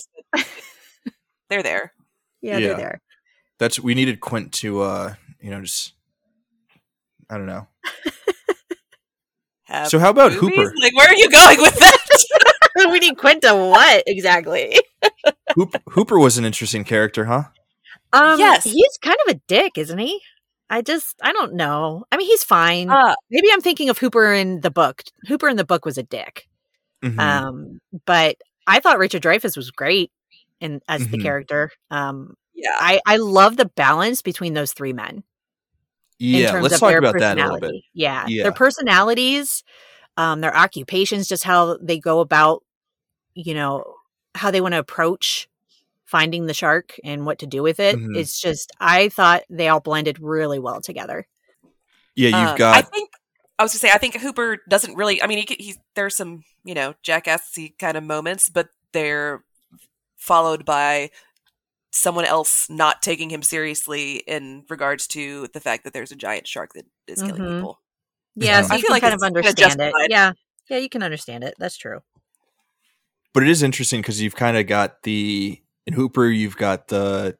they're there. Yeah, yeah, they're there. That's we needed Quint to uh you know just I don't know. so how about movies? Hooper? Like where are you going with that? we need Quint to what exactly? Hooper was an interesting character, huh? Um yes. he's kind of a dick, isn't he? I just I don't know. I mean he's fine. Uh, Maybe I'm thinking of Hooper in the book. Hooper in the book was a dick. Mm-hmm. Um but I thought Richard Dreyfuss was great in as mm-hmm. the character. Um, yeah, I I love the balance between those three men. Yeah, let's talk about that a little bit. Yeah, yeah. their personalities, um, their occupations, just how they go about, you know, how they want to approach finding the shark and what to do with it. Mm-hmm. It's just I thought they all blended really well together. Yeah, you've um, got. I think I was to say I think Hooper doesn't really. I mean, he, he there's some you know jackassy kind of moments, but they're followed by someone else not taking him seriously in regards to the fact that there's a giant shark that is killing mm-hmm. people. Yeah, so I feel like kind of understand it. Yeah, yeah, you can understand it. That's true. But it is interesting because you've kind of got the in Hooper, you've got the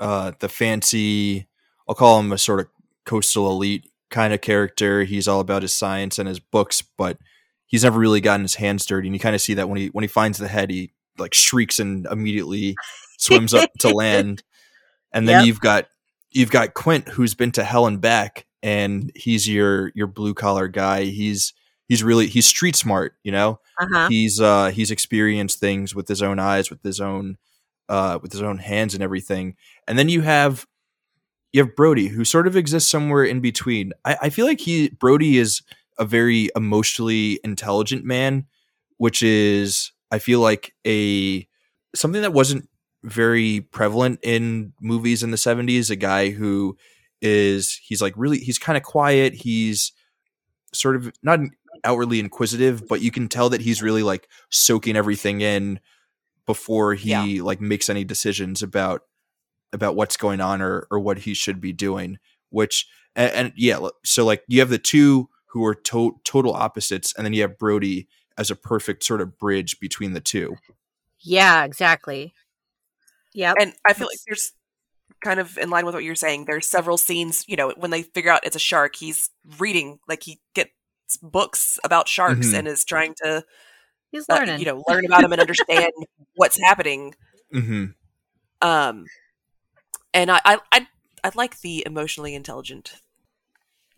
uh the fancy. I'll call him a sort of coastal elite kind of character. He's all about his science and his books, but he's never really gotten his hands dirty. And you kind of see that when he when he finds the head, he like shrieks and immediately swims up to land. And then yep. you've got you've got Quint who's been to hell and back and he's your your blue collar guy. He's he's really he's street smart, you know? Uh-huh. He's uh he's experienced things with his own eyes, with his own uh with his own hands and everything. And then you have you have Brody who sort of exists somewhere in between. I, I feel like he Brody is a very emotionally intelligent man, which is I feel like a something that wasn't very prevalent in movies in the 70s a guy who is he's like really he's kind of quiet he's sort of not outwardly inquisitive but you can tell that he's really like soaking everything in before he yeah. like makes any decisions about about what's going on or or what he should be doing which and, and yeah so like you have the two who are to- total opposites and then you have Brody as a perfect sort of bridge between the two. Yeah, exactly. Yeah. And I feel like there's kind of in line with what you're saying. There's several scenes, you know, when they figure out it's a shark, he's reading, like he gets books about sharks mm-hmm. and is trying to he's learning. Uh, you know, learn about them and understand what's happening. Mm-hmm. Um and I, I I I like the emotionally intelligent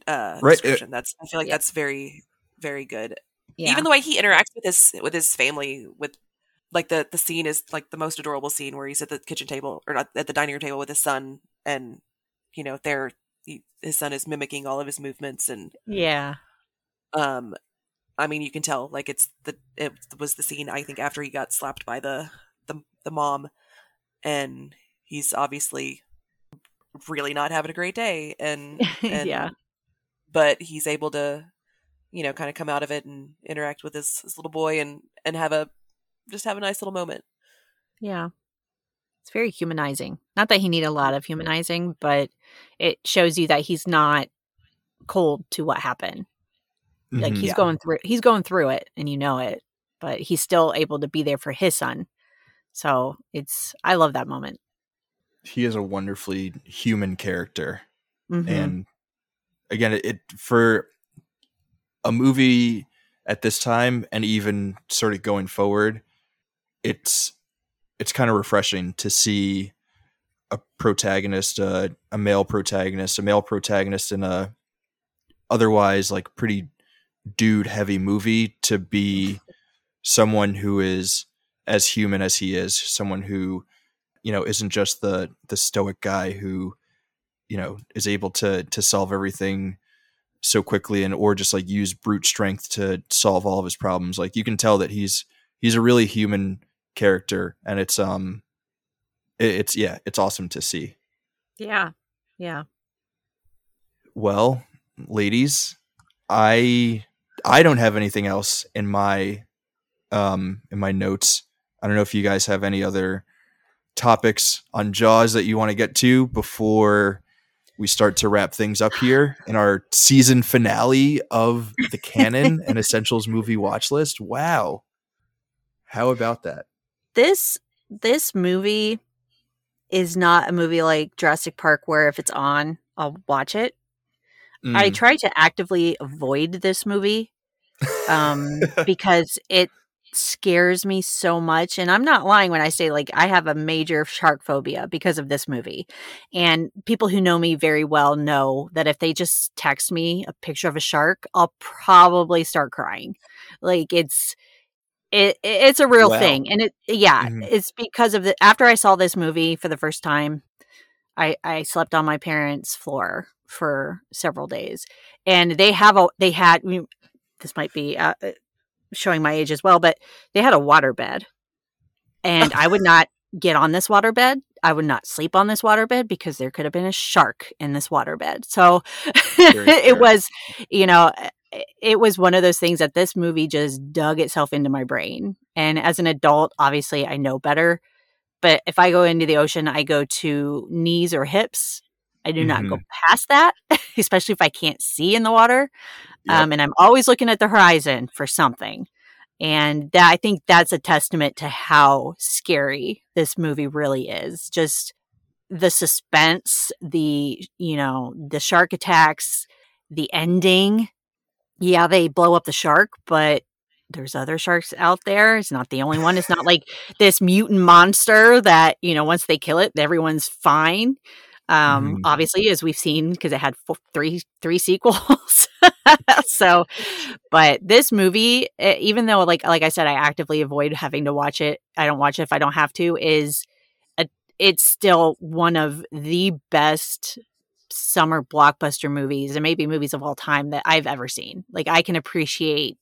uh right. description. That's I feel like yeah. that's very very good. Yeah. Even the way he interacts with his with his family, with like the the scene is like the most adorable scene where he's at the kitchen table or not at the dining room table with his son and you know they're he, his son is mimicking all of his movements and yeah um i mean you can tell like it's the it was the scene i think after he got slapped by the the, the mom. And he's obviously really not having a great day and, and yeah. but he's able to you know kind of come out of it and interact with his, his little boy and and have a just have a nice little moment. Yeah. It's very humanizing. Not that he needed a lot of humanizing but it shows you that he's not cold to what happened like Mhm. he's Yeah. going through he's going through it and you know it but he's still able to be there for his son so it's i love that moment he is a wonderfully human character. Mhm. and again it, it for a movie at this time and even sort of going forward it's it's kind of refreshing to see a protagonist uh, a male protagonist a male protagonist in a otherwise like pretty dude heavy movie to be someone who is as human as he is someone who you know isn't just the the stoic guy who you know is able to to solve everything so quickly and or just like use brute strength to solve all of his problems. Like you can tell that he's he's a really human character and it's um it, it's yeah it's awesome to see. Yeah. Yeah. Well ladies i i don't have anything else in my um in my notes. I don't know if you guys have any other topics on jaws that you want to get to before we start to wrap things up here in our season finale of the canon and essentials movie watch list? Wow. How about that? This this movie is not a movie like Jurassic Park where if it's on, I'll watch it. I Mm. try to actively avoid this movie um, because it scares me so much. And I'm not lying when I say, like, I have a major shark phobia because of this movie. And people who know me very well know that if they just text me a picture of a shark, I'll probably start crying. Like, it's. It, it- it's a real Wow. thing and it yeah Mhm. it's because of the after i saw this movie for the first time i i slept on my parents floor for several days. And they have a they had I mean, this might be uh, uh, showing my age as well but they had a water bed and i would not get on this water bed i would not sleep on this water bed because there could have been a shark in this water bed so it was you know it was one of those things that this movie just dug itself into my brain. And as an adult obviously i know better. But if i go into the ocean i go to knees or hips i do not go past that especially if i can't see in the water Yep. um, and i'm always looking at the horizon for something and that i think that's a testament to how scary this movie really is just the suspense the you know the shark attacks the ending. Yeah they blow up the shark but there's other sharks out there. It's not the only one. It's not like this mutant monster that you know once they kill it everyone's fine um Mhm. obviously as we've seen because it had four, three three sequels. So but this movie even though like like i said i actively avoid having to watch it i don't watch it if i don't have to is a, it's still one of the best summer blockbuster movies and maybe movies of all time that i've ever seen. Like i can appreciate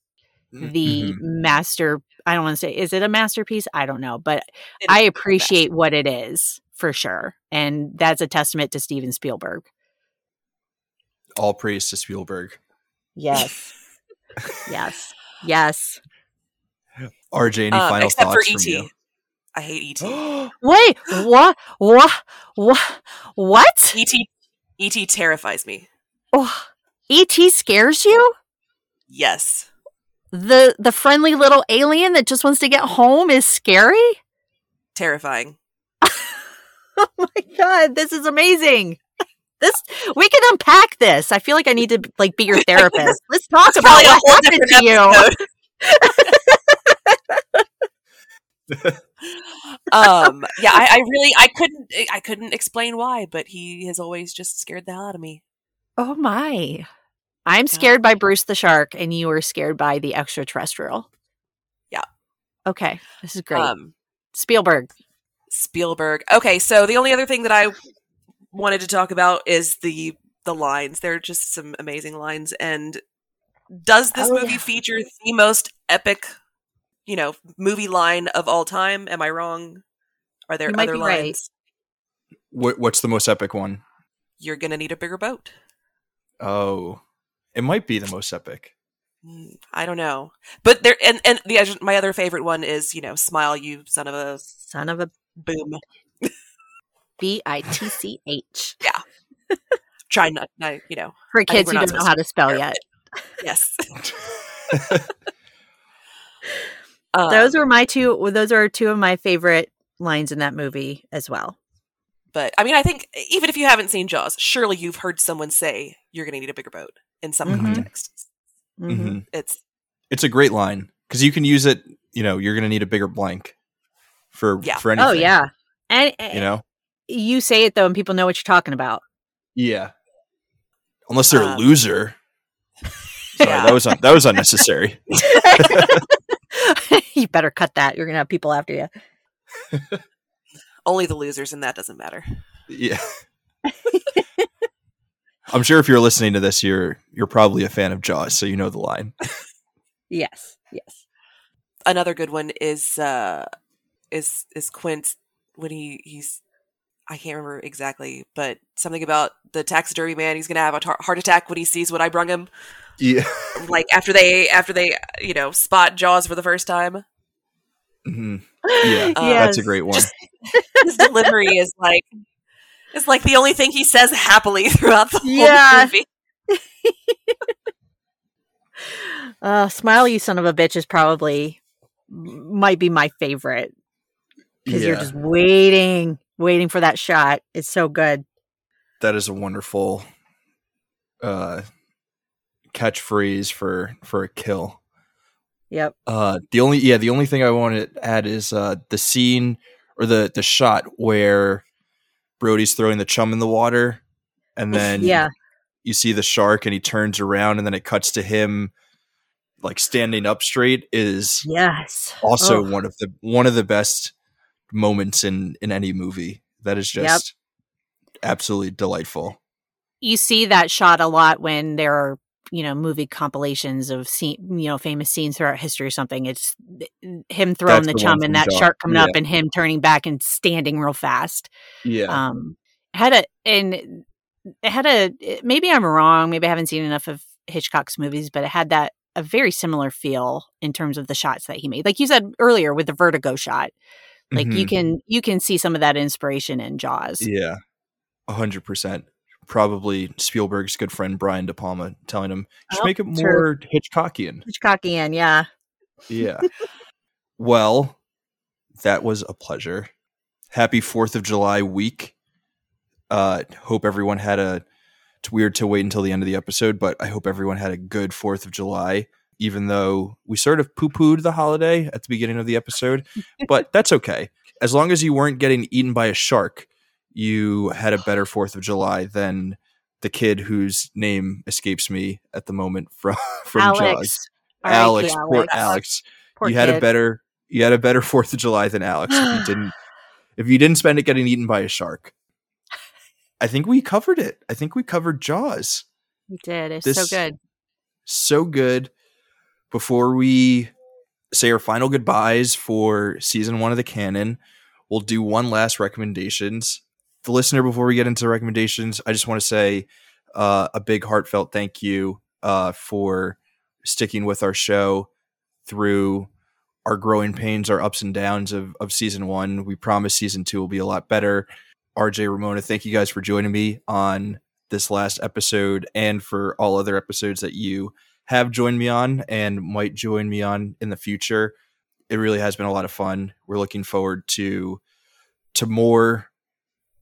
the Mhm. master i don't want to say is it a masterpiece? I don't know but It i appreciate what it is for sure and that's a testament to steven spielberg. All praise to spielberg. Yes. Yes. Yes. Rj any Um, final except for ET. from you? I hate ET. wait what? What? What? What? ET ET terrifies me. oh, et scares you? Yes. the the friendly little alien that just wants to get home is scary? Terrifying. oh my god this is amazing. This we can unpack this. I feel like i need to like be your therapist. Let's talk about what happened to you. um yeah I, I really i couldn't i couldn't explain why but he has always just scared the hell out of me. Oh my. I'm scared by bruce the shark and you were scared by the extraterrestrial. Yeah. Okay, this is great. Um, Spielberg. Spielberg. Okay, so the only other thing that I wanted to talk about is the the lines. They're just some amazing lines. And does this oh, movie yeah. feature the most epic, you know, movie line of all time? Am I wrong? Are there other lines? Right. What, what's the most epic one? You're gonna need a bigger boat. Oh, it might be the most epic. Mm, I don't know, but there and and the my other favorite one is you know, smile, you son of a son of a boom. B I T C H. Yeah. Try not, not, you know. For kids who don't know how to spell yet. Yes. those um, were my two. Those are two of my favorite lines in that movie as well. But I mean, I think even if you haven't seen Jaws, surely you've heard someone say you're going to need a bigger boat in some mm-hmm. context. Mm-hmm. It's it's a great line because you can use it. You know, you're going to need a bigger blank for yeah. for anything. Oh yeah, and you know, you say it though, and people know what you're talking about. Yeah, unless they're um, a loser. Sorry, yeah. that was un- that was unnecessary. you better cut that. You're gonna have people after you. Only the losers, and that doesn't matter. Yeah. I'm sure if you're listening to this, you're you're probably a fan of Jaws, so you know the line. yes, yes. Another good one is uh is is Quint when he he's I can't remember exactly, but something about the taxidermy man. He's gonna have a tar- heart attack when he sees what I brung him. Yeah, like after they after they you know spot Jaws for the first time. Mm-hmm. Yeah, um, yes. that's a great one. Just, his delivery is like it's like the only thing he says happily throughout the whole yeah. movie. uh, "Smile, you son of a bitch" is probably might be my favorite because yeah. you're just waiting, waiting for that shot. It's so good. That is a wonderful uh, catchphrase for for a kill. Yep. Uh, the only yeah, the only thing I want to add is uh, the scene or the the shot where Brody's throwing the chum in the water, and then yeah, you see the shark, and he turns around, and then it cuts to him like standing up straight. Is yes, also oh. one of the one of the best moments in in any movie. That is just yep. absolutely delightful. You see that shot a lot when there are you know movie compilations of scene, you know famous scenes throughout history or something. It's him throwing the, the chum and that shark coming yeah. up and him turning back and standing real fast. Yeah. Um, had a and it had a maybe I'm wrong. Maybe I haven't seen enough of Hitchcock's movies, but it had that a very similar feel in terms of the shots that he made. Like you said earlier with the vertigo shot. Like mm-hmm. you can you can see some of that inspiration in Jaws. Yeah. A hundred percent probably Spielberg's good friend Brian De Palma telling him, "Just oh, make it more true. Hitchcockian." Hitchcockian, yeah. Yeah. well, that was a pleasure. Happy Fourth of July week. Uh, hope everyone had a. It's weird to wait until the end of the episode, but I hope everyone had a good Fourth of July. Even though we sort of poo pooed the holiday at the beginning of the episode, but that's okay. As long as you weren't getting eaten by a shark, you had a better Fourth of July than the kid whose name escapes me at the moment from from Alex. Jaws. Alex, Alex, poor Alex. Poor you had a better you had a better Fourth of July than Alex if you didn't if you didn't spend it getting eaten by a shark. I think we covered it. I think we covered Jaws. We did. It's this, so good. So good. Before we say our final goodbyes for season one of the canon, we'll do one last recommendations the listener, before we get into the recommendations, I just want to say uh, a big heartfelt thank you uh, for sticking with our show through our growing pains, our ups and downs of, of season one. We promise season two will be a lot better. RJ Romona, thank you guys for joining me on this last episode and for all other episodes that you have joined me on and might join me on in the future. It really has been a lot of fun. We're looking forward to to more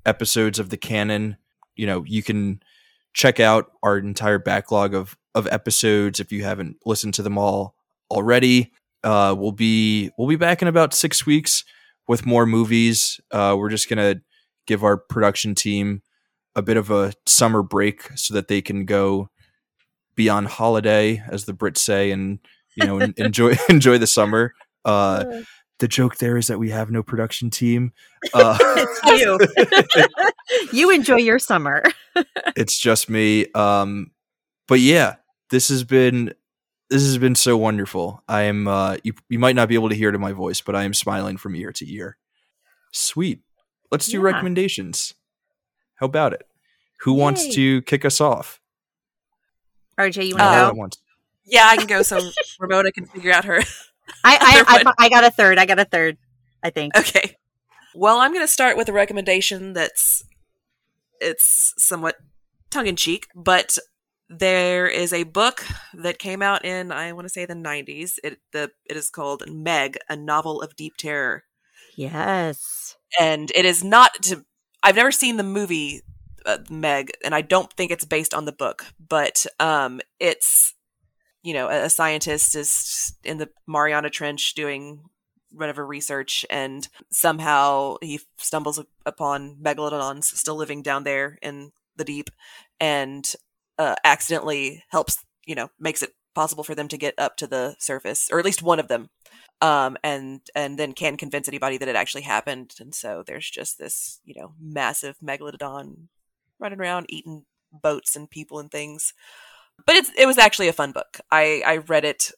episodes of the canon. You know, you can check out our entire backlog of of episodes if you haven't listened to them all already. Uh, we'll be we'll be back in about six weeks with more movies. Uh, we're just gonna give our production team a bit of a summer break so that they can go be on holiday, as the Brits say, and you know enjoy enjoy the summer. Uh, the joke there is that we have no production team. Uh, it's you. you enjoy your summer. it's just me. Um, but yeah, this has been this has been so wonderful. I am uh, you you might not be able to hear it in my voice, but I am smiling from ear to ear. Sweet. Let's do yeah. recommendations. How about it? Who Yay. wants to kick us off? RJ, you want to uh, go? Yeah, I can go. So Romona can figure out her. I I, I, I got a third. I got a third. I think. Okay. Well, I'm going to start with a recommendation that's it's somewhat tongue in cheek, but there is a book that came out in I want to say the 90s. It the it is called Meg, a novel of deep terror. Yes. And it is not to I've never seen the movie uh, Meg and I don't think it's based on the book, but um it's you know, a, a scientist is in the Mariana Trench doing whatever research and somehow he stumbles upon megalodons still living down there in the deep and uh, accidentally helps you know makes it possible for them to get up to the surface or at least one of them um, and and then can convince anybody that it actually happened. And so there's just this you know massive megalodon running around eating boats and people and things but it's it was actually a fun book i i read it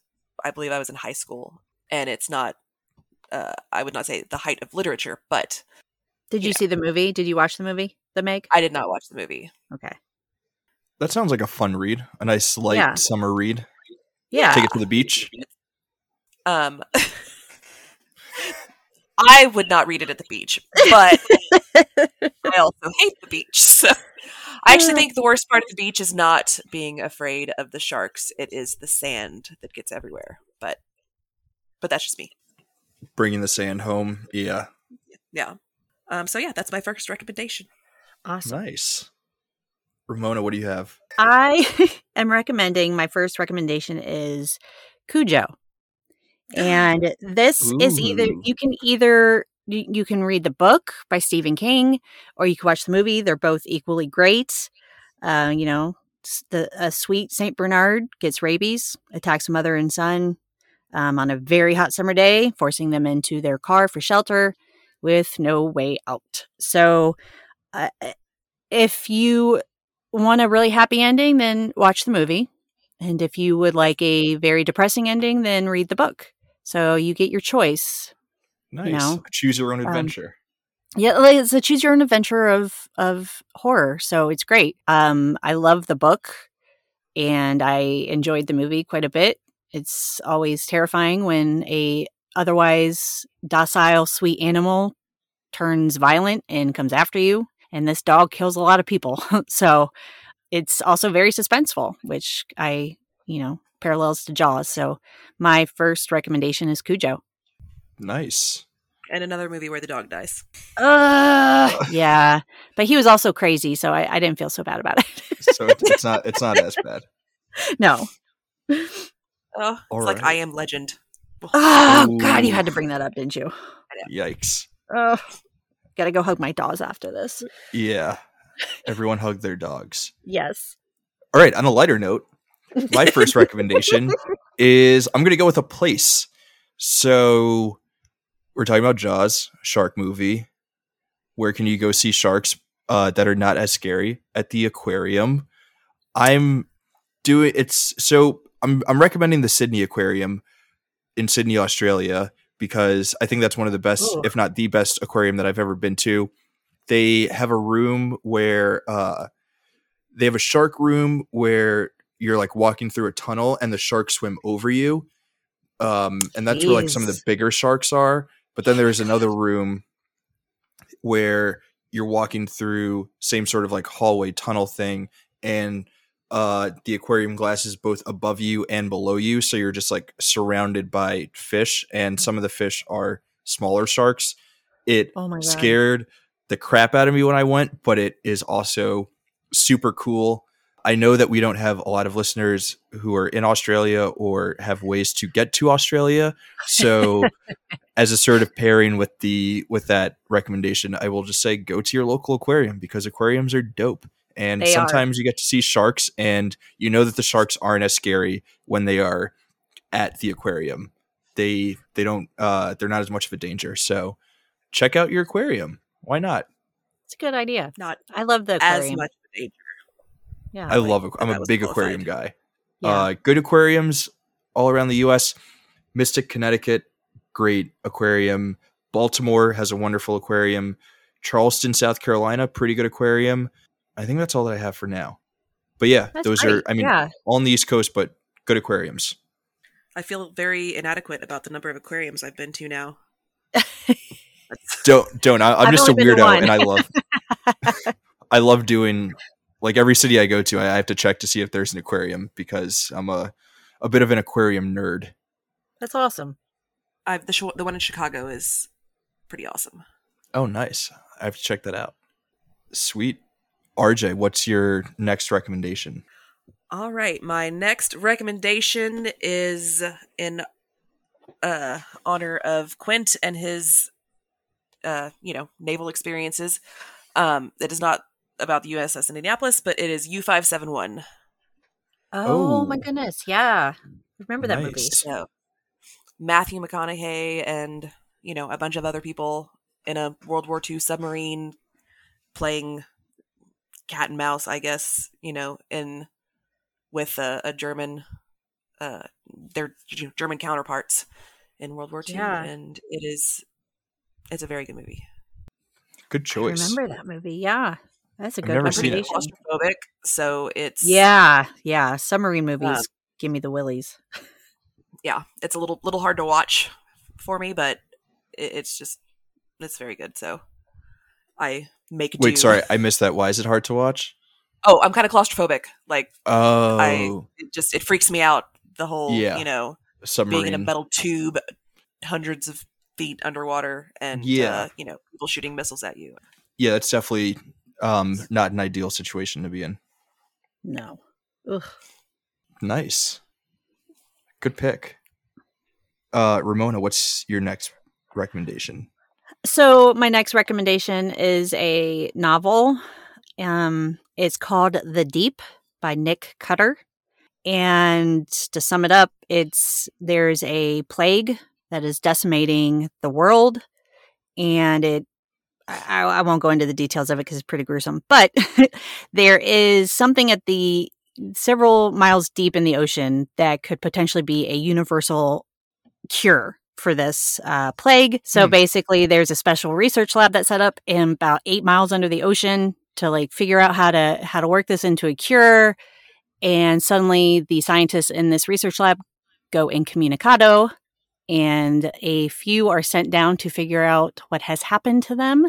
i believe i was in high school and it's not uh, i would not say the height of literature but did you yeah. see the movie did you watch the movie the meg i did not watch the movie okay that sounds like a fun read. A nice light yeah. summer read. Yeah. Take it to the beach. Um I would not read it at the beach, but I also hate the beach. So I actually think the worst part of the beach is not being afraid of the sharks. It is the sand that gets everywhere. But but that's just me. Bringing the sand home. Yeah. Yeah. Um so yeah, that's my first recommendation. Awesome. Nice. Romona, what do you have? I am recommending my first recommendation is Cujo. And this Ooh. is either you can either you can read the book by Stephen King or you can watch the movie. They're both equally great. Uh, you know, the a sweet Saint Bernard gets rabies, attacks a mother and son um, on a very hot summer day, forcing them into their car for shelter with no way out. So, uh, if you want a really happy ending, then watch the movie. And if you would like a very depressing ending, then read the book. So you get your choice. Nice. You know? Choose your own um, adventure. Um, yeah, it's a choose your own adventure of of horror. So it's great. Um, I love the book, and I enjoyed the movie quite a bit. It's always terrifying when a otherwise docile, sweet animal turns violent and comes after you and this dog kills a lot of people. so it's also very suspenseful, which I, you know, parallels to Jaws. So my first recommendation is Cujo. Nice. And another movie where the dog dies. Uh, yeah, but he was also crazy, so I, I didn't feel so bad about it. so it's not it's not as bad. No. Oh, it's like I am Legend. Oh Ooh. God, you had to bring that up, didn't you? Yikes! Oh, Gotta go hug my dogs after this. Yeah. Everyone hug their dogs. Yes. All right. On a lighter note, my first recommendation is I'm going to go with a place. So we're talking about Jaws, shark movie. Where can you go see sharks uh, that are not as scary? At the aquarium. I'm doing it's so I'm I'm recommending the Sydney Aquarium in Sydney, Australia because I think that's one of the best, if not the best, aquarium that I've ever been to. They have a room where uh, they have a shark room where you're like walking through a tunnel and the sharks swim over you. Um, and that's Jeez. where like some of the bigger sharks are. But then there's another room where you're walking through same sort of like hallway tunnel thing and uh the aquarium glass is both above you and below you so you're just like surrounded by fish and some of the fish are smaller sharks it oh scared the crap out of me when i went but it is also super cool i know that we don't have a lot of listeners who are in australia or have ways to get to australia so as a sort of pairing with the with that recommendation i will just say go to your local aquarium because aquariums are dope and they sometimes are. you get to see sharks and you know that the sharks aren't as scary when they are at the aquarium they they don't uh, they're not as much of a danger. So check out your aquarium. Why not? It's a good idea. Not I love the as much of a danger. Yeah. I love. I'm a big qualified. aquarium guy. yeah. Uh, good aquariums all around the U.S. Mystic, Connecticut, great aquarium. Baltimore has a wonderful aquarium. Charleston, South Carolina, pretty good aquarium. I think that's all that I have for now. But yeah, That's those great. are. I mean, yeah. all on the East Coast, but good aquariums. I feel very inadequate about the number of aquariums I've been to now. Don't don't. I, I'm I've just a only been to weirdo, and I love. I love doing like every city I go to. I have to check to see if there's an aquarium because I'm a a bit of an aquarium nerd. That's awesome. I've the sh- the one in Chicago is pretty awesome. Oh, nice. I have to check that out. Sweet. RJ, what's your next recommendation? All right, my next recommendation is in uh honor of Quint and his uh you know naval experiences. Um, it is not about the USS Indianapolis, but it is U five seven one. Oh, my Oh. goodness. Yeah. Remember that movie. So Matthew McConaughey and you know a bunch of other people in a World War II submarine playing cat and mouse, I guess. You know, in with a, a German, uh, their German counterparts in World War II, Yeah. and it is it's a very good movie. Good I choice. remember that movie. Yeah. That's a I've good never seen it. Claustrophobic, so it's Yeah. Yeah. Submarine movies Um, give me the willies. yeah, it's a little little hard to watch for me, but it, it's just it's very good. So I make do. Wait, sorry, I missed that. Why is it hard to watch? Oh, I'm kind of claustrophobic. Like Oh, I it just it freaks me out the whole Yeah. you know submarine. being in a metal tube hundreds of feet underwater and Yeah. uh, you know people shooting missiles at you. yeah, that's definitely um, not an ideal situation to be in. No. Ugh. Nice. Good pick. Uh, Romona, what's your next recommendation? So my next recommendation is a novel. Um, it's called The Deep by Nick Cutter. And to sum it up, it's there's a plague that is decimating the world, and it. I, I won't go into the details of it because it's pretty gruesome. But there is something at the several miles deep in the ocean that could potentially be a universal cure for this uh, plague. So Hmm. basically, there's a special research lab that's set up in about eight miles under the ocean to like figure out how to how to work this into a cure. And suddenly, the scientists in this research lab go incommunicado, and a few are sent down to figure out what has happened to them.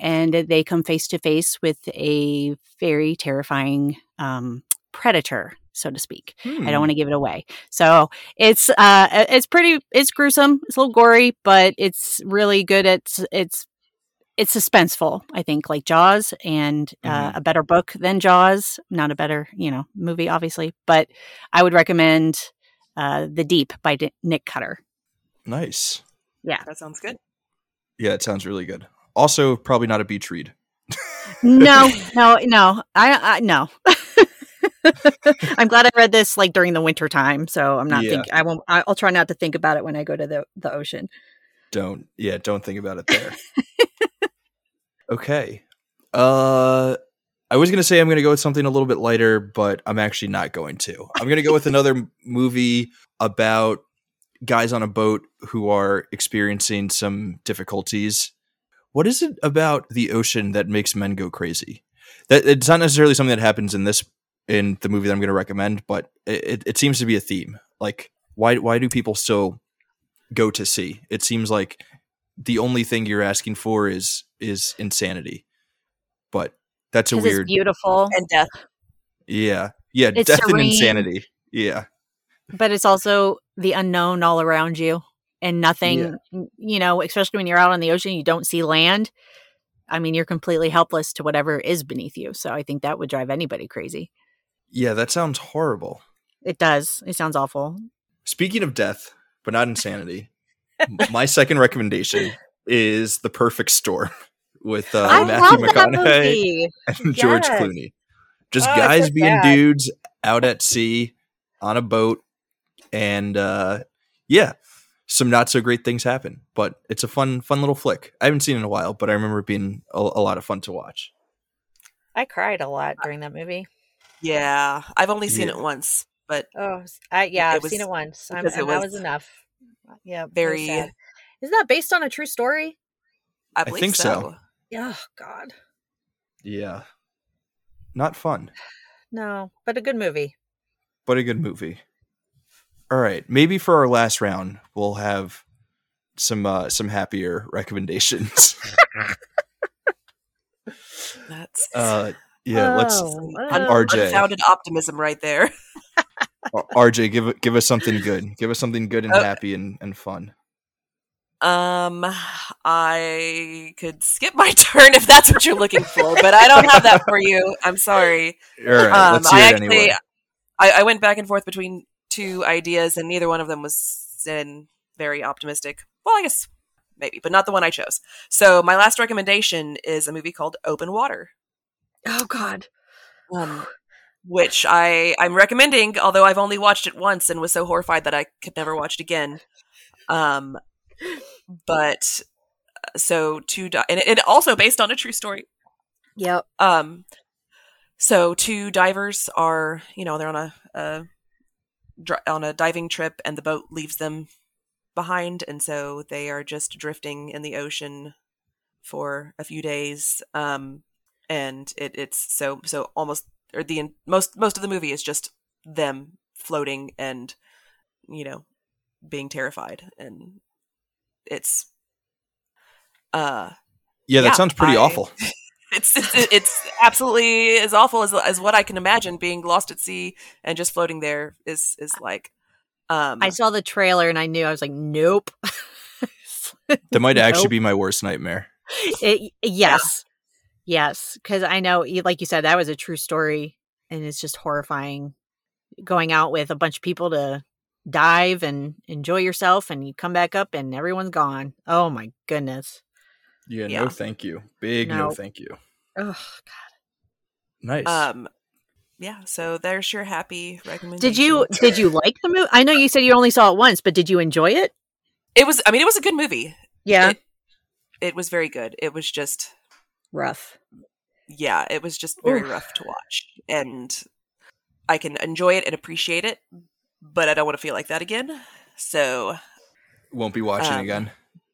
And they come face to face with a very terrifying um, predator, so to speak. I Hmm. don't want to give it away. So it's uh it's pretty it's gruesome. It's a little gory, but it's really good It's it's it's suspenseful, I think, like Jaws and uh, Mhm. a better book than Jaws. Not a better, you know, movie obviously, but I would recommend uh The Deep by D- Nick Cutter. Nice. Yeah. That sounds good. Yeah, it sounds really good. Also, probably not a beach read. No, no, no. I, I no. I'm glad I read this like during the winter time, so I'm not Yeah. think I won't I'll try not to think about it when I go to the the ocean. Don't. Yeah, don't think about it there. okay. Uh I was going to say I'm going to go with something a little bit lighter, but I'm actually not going to. I'm going to go with another movie about guys on a boat who are experiencing some difficulties. What is it about the ocean that makes men go crazy? That it's not necessarily something that happens in this in the movie that I'm going to recommend, but it, it, it seems to be a theme. Like why why do people still go to sea? It seems like the only thing you're asking for is is insanity. But that's a weird it's beautiful, And death. yeah. Yeah, It's death and insanity. Yeah. but it's also the unknown all around you and nothing, you know, especially when you're out on the ocean, you don't see land. I mean, you're completely helpless to whatever is beneath you. So I think that would drive anybody crazy. Yeah, that sounds horrible. It does. It sounds awful. Speaking of death, but not insanity, my second recommendation is The Perfect Storm with uh, Matthew McConaughey and George Clooney. Just Oh, guys so being dudes out at sea on a boat. And uh, yeah, some not so great things happen. But it's a fun, fun little flick. I haven't seen it in a while, but I remember it being a, a lot of fun to watch. I cried a lot during that movie. Yeah, I've only seen Yeah. it once, but Oh, I, yeah, I've was- seen it once, I'm, because and it that was was enough. Yeah, very- very. Isn't that based on a true story? I believe think so. so. Oh God, Yeah, not fun, no, but a good movie. but a good movie. All right, maybe for our last round, we'll have some uh, some happier recommendations. That's uh, yeah, let's Oh, un- oh. RJ. unfounded optimism right there. RJ, give give us something good. Give us something good and Oh. happy and, and fun. Um, I could skip my turn if that's what you're looking for, but I don't have that for you. I'm sorry. All right, um, let's hear I it actually, anyway. I, I went back and forth between two ideas, and neither one of them was in very optimistic. Well, I guess maybe, but not the one I chose. So my last recommendation is a movie called Open Water. Oh God, um, which I I'm recommending, although I've only watched it once and was so horrified that I could never watch it again. Um, but uh, so two di- and it, also based on a true story. yep. Um, so two divers are you know they're on a, a dri- on a diving trip and the boat leaves them behind, and so they are just drifting in the ocean for a few days. Um, and it, it's so so almost or the most most of the movie is just them floating and you know being terrified and it's uh yeah, that yeah, sounds pretty I- awful. it's it's, it's absolutely as awful as as what I can imagine being lost at sea and just floating there is is like. Um, I saw the trailer and I knew I was like, nope. That might actually be my worst nightmare. It, yes, yes, because I know, like you said, that was a true story, and it's just horrifying. Going out with a bunch of people to dive and enjoy yourself, and you come back up and everyone's gone. Oh my goodness! Yeah, Yeah. no, thank you. Big no, No. thank you. Oh, god. Nice. um, yeah. So there's your happy recommendation. did you did you like the movie? I know you said you only saw it once, but did you enjoy it? It was. I mean, it was a good movie. Yeah, It, it was very good. It was just. rough. Yeah, it was just very Oof. rough to watch, and I can enjoy it and appreciate it, but I don't want to feel like that again. So Won't be watching um, again.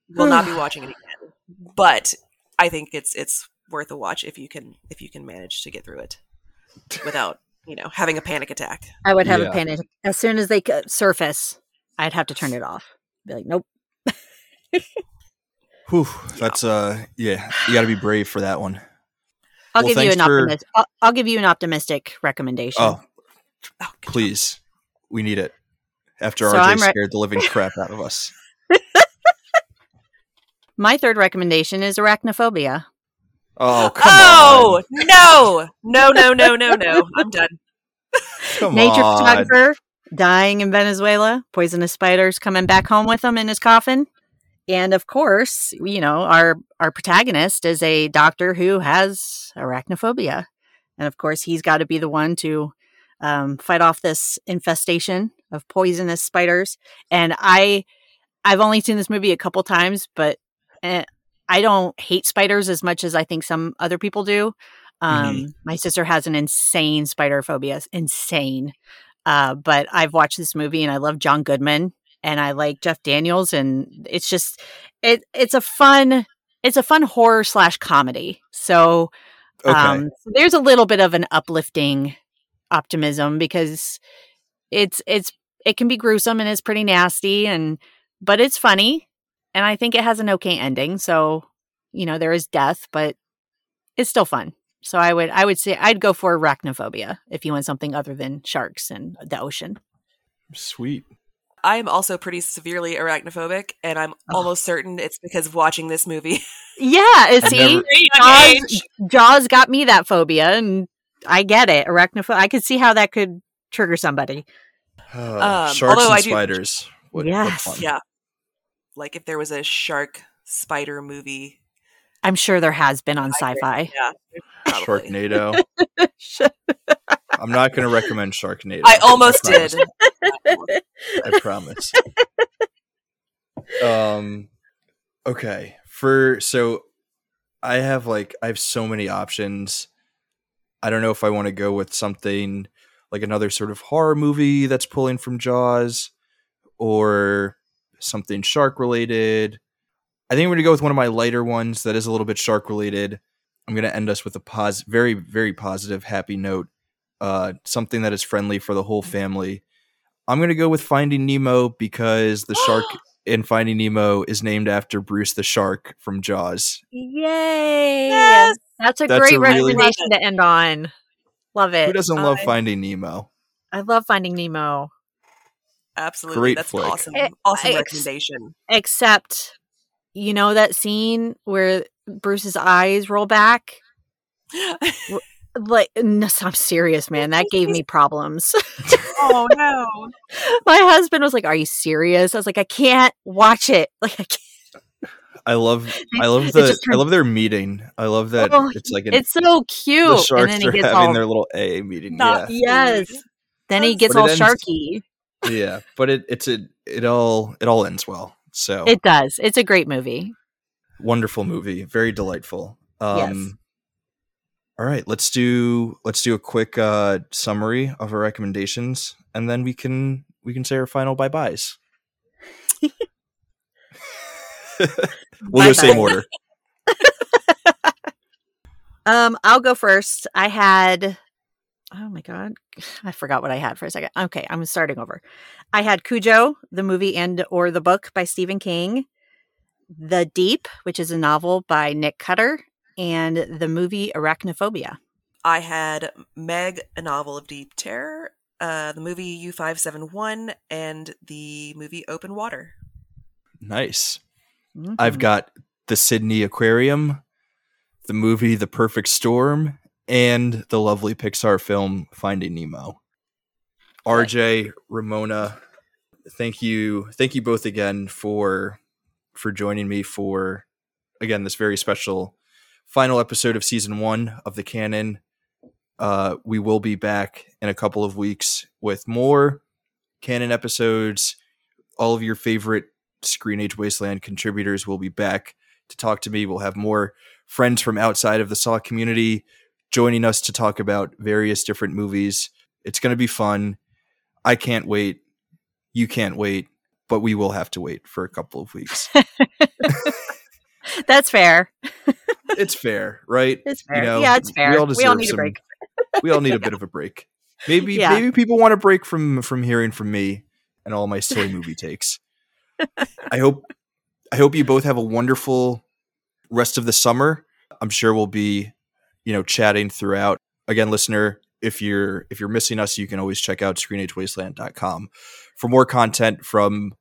will not be watching it again. But I think it's it's worth a watch if you can if you can manage to get through it without you know having a panic attack. I would have Yeah. a panic as soon as they c- surface. I'd have to turn it off. Be like, nope. Whew, that's uh, yeah, you got to be brave for that one. I'll Well, give you thanks an for- optimistic. I'll, I'll give you an optimistic recommendation. Oh, Oh, good. please, we need it. After So RJ I'm re- scared the living crap out of us. My third recommendation is arachnophobia. Oh, come oh on. no no no no no no! I'm done. Come Nature on. photographer dying in Venezuela, poisonous spiders coming back home with him in his coffin. And of course, you know, our our protagonist is a doctor who has arachnophobia. And of course, he's got to be the one to um, fight off this infestation of poisonous spiders. And I I've only seen this movie a couple times, but eh, I don't hate spiders as much as I think some other people do. Um, My sister has an insane spider phobia, insane. Uh, but I've watched this movie and I love John Goodman and I like Jeff Daniels and it's just it it's a fun it's a fun horror slash comedy. So um, so there's a little bit of an uplifting optimism because it's it's it can be gruesome and it's pretty nasty and but it's funny and I think it has an okay ending. So you know there is death, but it's still fun. So I would I would say I'd go for arachnophobia if you want something other than sharks and the ocean. Sweet. I am also pretty severely arachnophobic, and I'm Oh. almost certain it's because of watching this movie. Yeah, I've see, never- Jaws. Jaws got me that phobia, and I get it. Arachnophobia. I could see how that could trigger somebody. Uh, Um, sharks and I spiders. What, what Yes. fun. Yeah, like if there was a shark spider movie. I'm sure there has been on sci-fi. Yeah, probably. Sharknado. I'm not going to recommend Sharknado. I almost promise. did. I promise. um okay. For so I have like I have so many options. I don't know if I want to go with something like another sort of horror movie that's pulling from Jaws or something shark related. I think I'm going to go with one of my lighter ones that is a little bit shark related. I'm going to end us with a pos- very very positive happy note. Uh something that is friendly for the whole family. I'm going to go with Finding Nemo because the shark in Finding Nemo is named after Bruce the shark from Jaws. Yay! Yes! That's a That's great a really- recommendation to end on. Love it. Who doesn't love I- Finding Nemo? I love Finding Nemo. Absolutely. Great That's flick. an awesome, Eh, awesome I- recommendation. Except, you know that scene where Bruce's eyes roll back? Like, no, I'm serious, man. That gave me problems. oh no. My husband was like, "Are you serious?" I was like, "I can't watch it. Like, I can't. I love I love It the just I love their meeting. I love that Oh, it's like an, it's so the cute." And sharks then he are gets having all their little AA meeting. Not- yeah. yes. Then he gets it all ends- sharky. Yeah, but it it's a it all it all ends well. So It does. It's a great movie. wonderful movie, very delightful. Yes. Um All right, let's do let's do a quick uh summary of our recommendations and then we can we can say our final bye-byes. we'll go same order. Um, I'll go first. I had oh my god, I forgot what I had for a second. Okay, I'm starting over. I had Cujo, the movie and or the book by Stephen King, The Deep, which is a novel by Nick Cutter, and the movie Arachnophobia. I had Meg, a novel of deep terror, uh, the movie U571, and the movie Open Water. Nice. I've Mhm. got the Sydney Aquarium, the movie The Perfect Storm, and the lovely Pixar film Finding Nemo. RJ, Romona, thank you. Thank you both again for for joining me for again this very special final episode of season 1 of the canon. Uh we will be back in a couple of weeks with more canon episodes. All of your favorite Screenage Wasteland contributors will be back to talk to me. We'll have more friends from outside of the Saw community joining us to talk about various different movies. It's going to be fun. I can't wait. You can't wait, but we will have to wait for a couple of weeks. That's fair. it's fair, right? It's fair. know, yeah, it's we fair. all We all, need some- a break. We all need a bit of a break. Maybe Yeah. maybe people want a break from from hearing from me and all my silly movie takes. I hope I hope you both have a wonderful rest of the summer. I'm sure we'll be, you know, chatting throughout. Again, listener, if you're if you're missing us, you can always check out screenagewasteland.com for more content from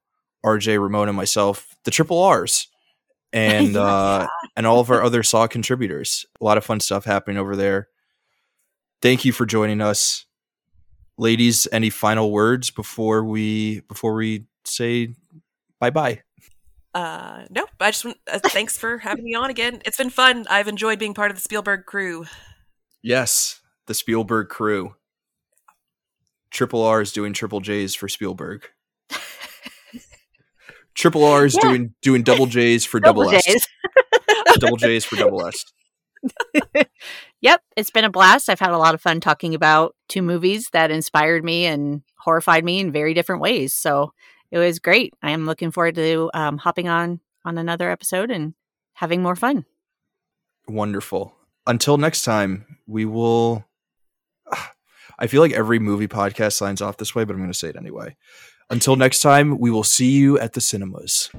RJ, Romona, and myself, the triple R's, and uh, and all of our other Saw contributors. A lot of fun stuff happening over there. Thank you for joining us, ladies. Any final words before we before we say bye bye? Uh, nope. I just want, uh, thanks for having me on again. It's been fun. I've enjoyed being part of the Spielberg crew. Yes, the Spielberg crew. Triple R is doing triple J's for Spielberg. Triple R is Yeah. doing doing double J's for Double double, S. Double J's for double S. Yep, it's been a blast. I've had a lot of fun talking about two movies that inspired me and horrified me in very different ways. So it was great. I am looking forward to um, hopping on on another episode and having more fun. Wonderful. Until next time, we will. I feel like every movie podcast signs off this way, but I'm going to say it anyway. Until next time, we will see you at the cinemas.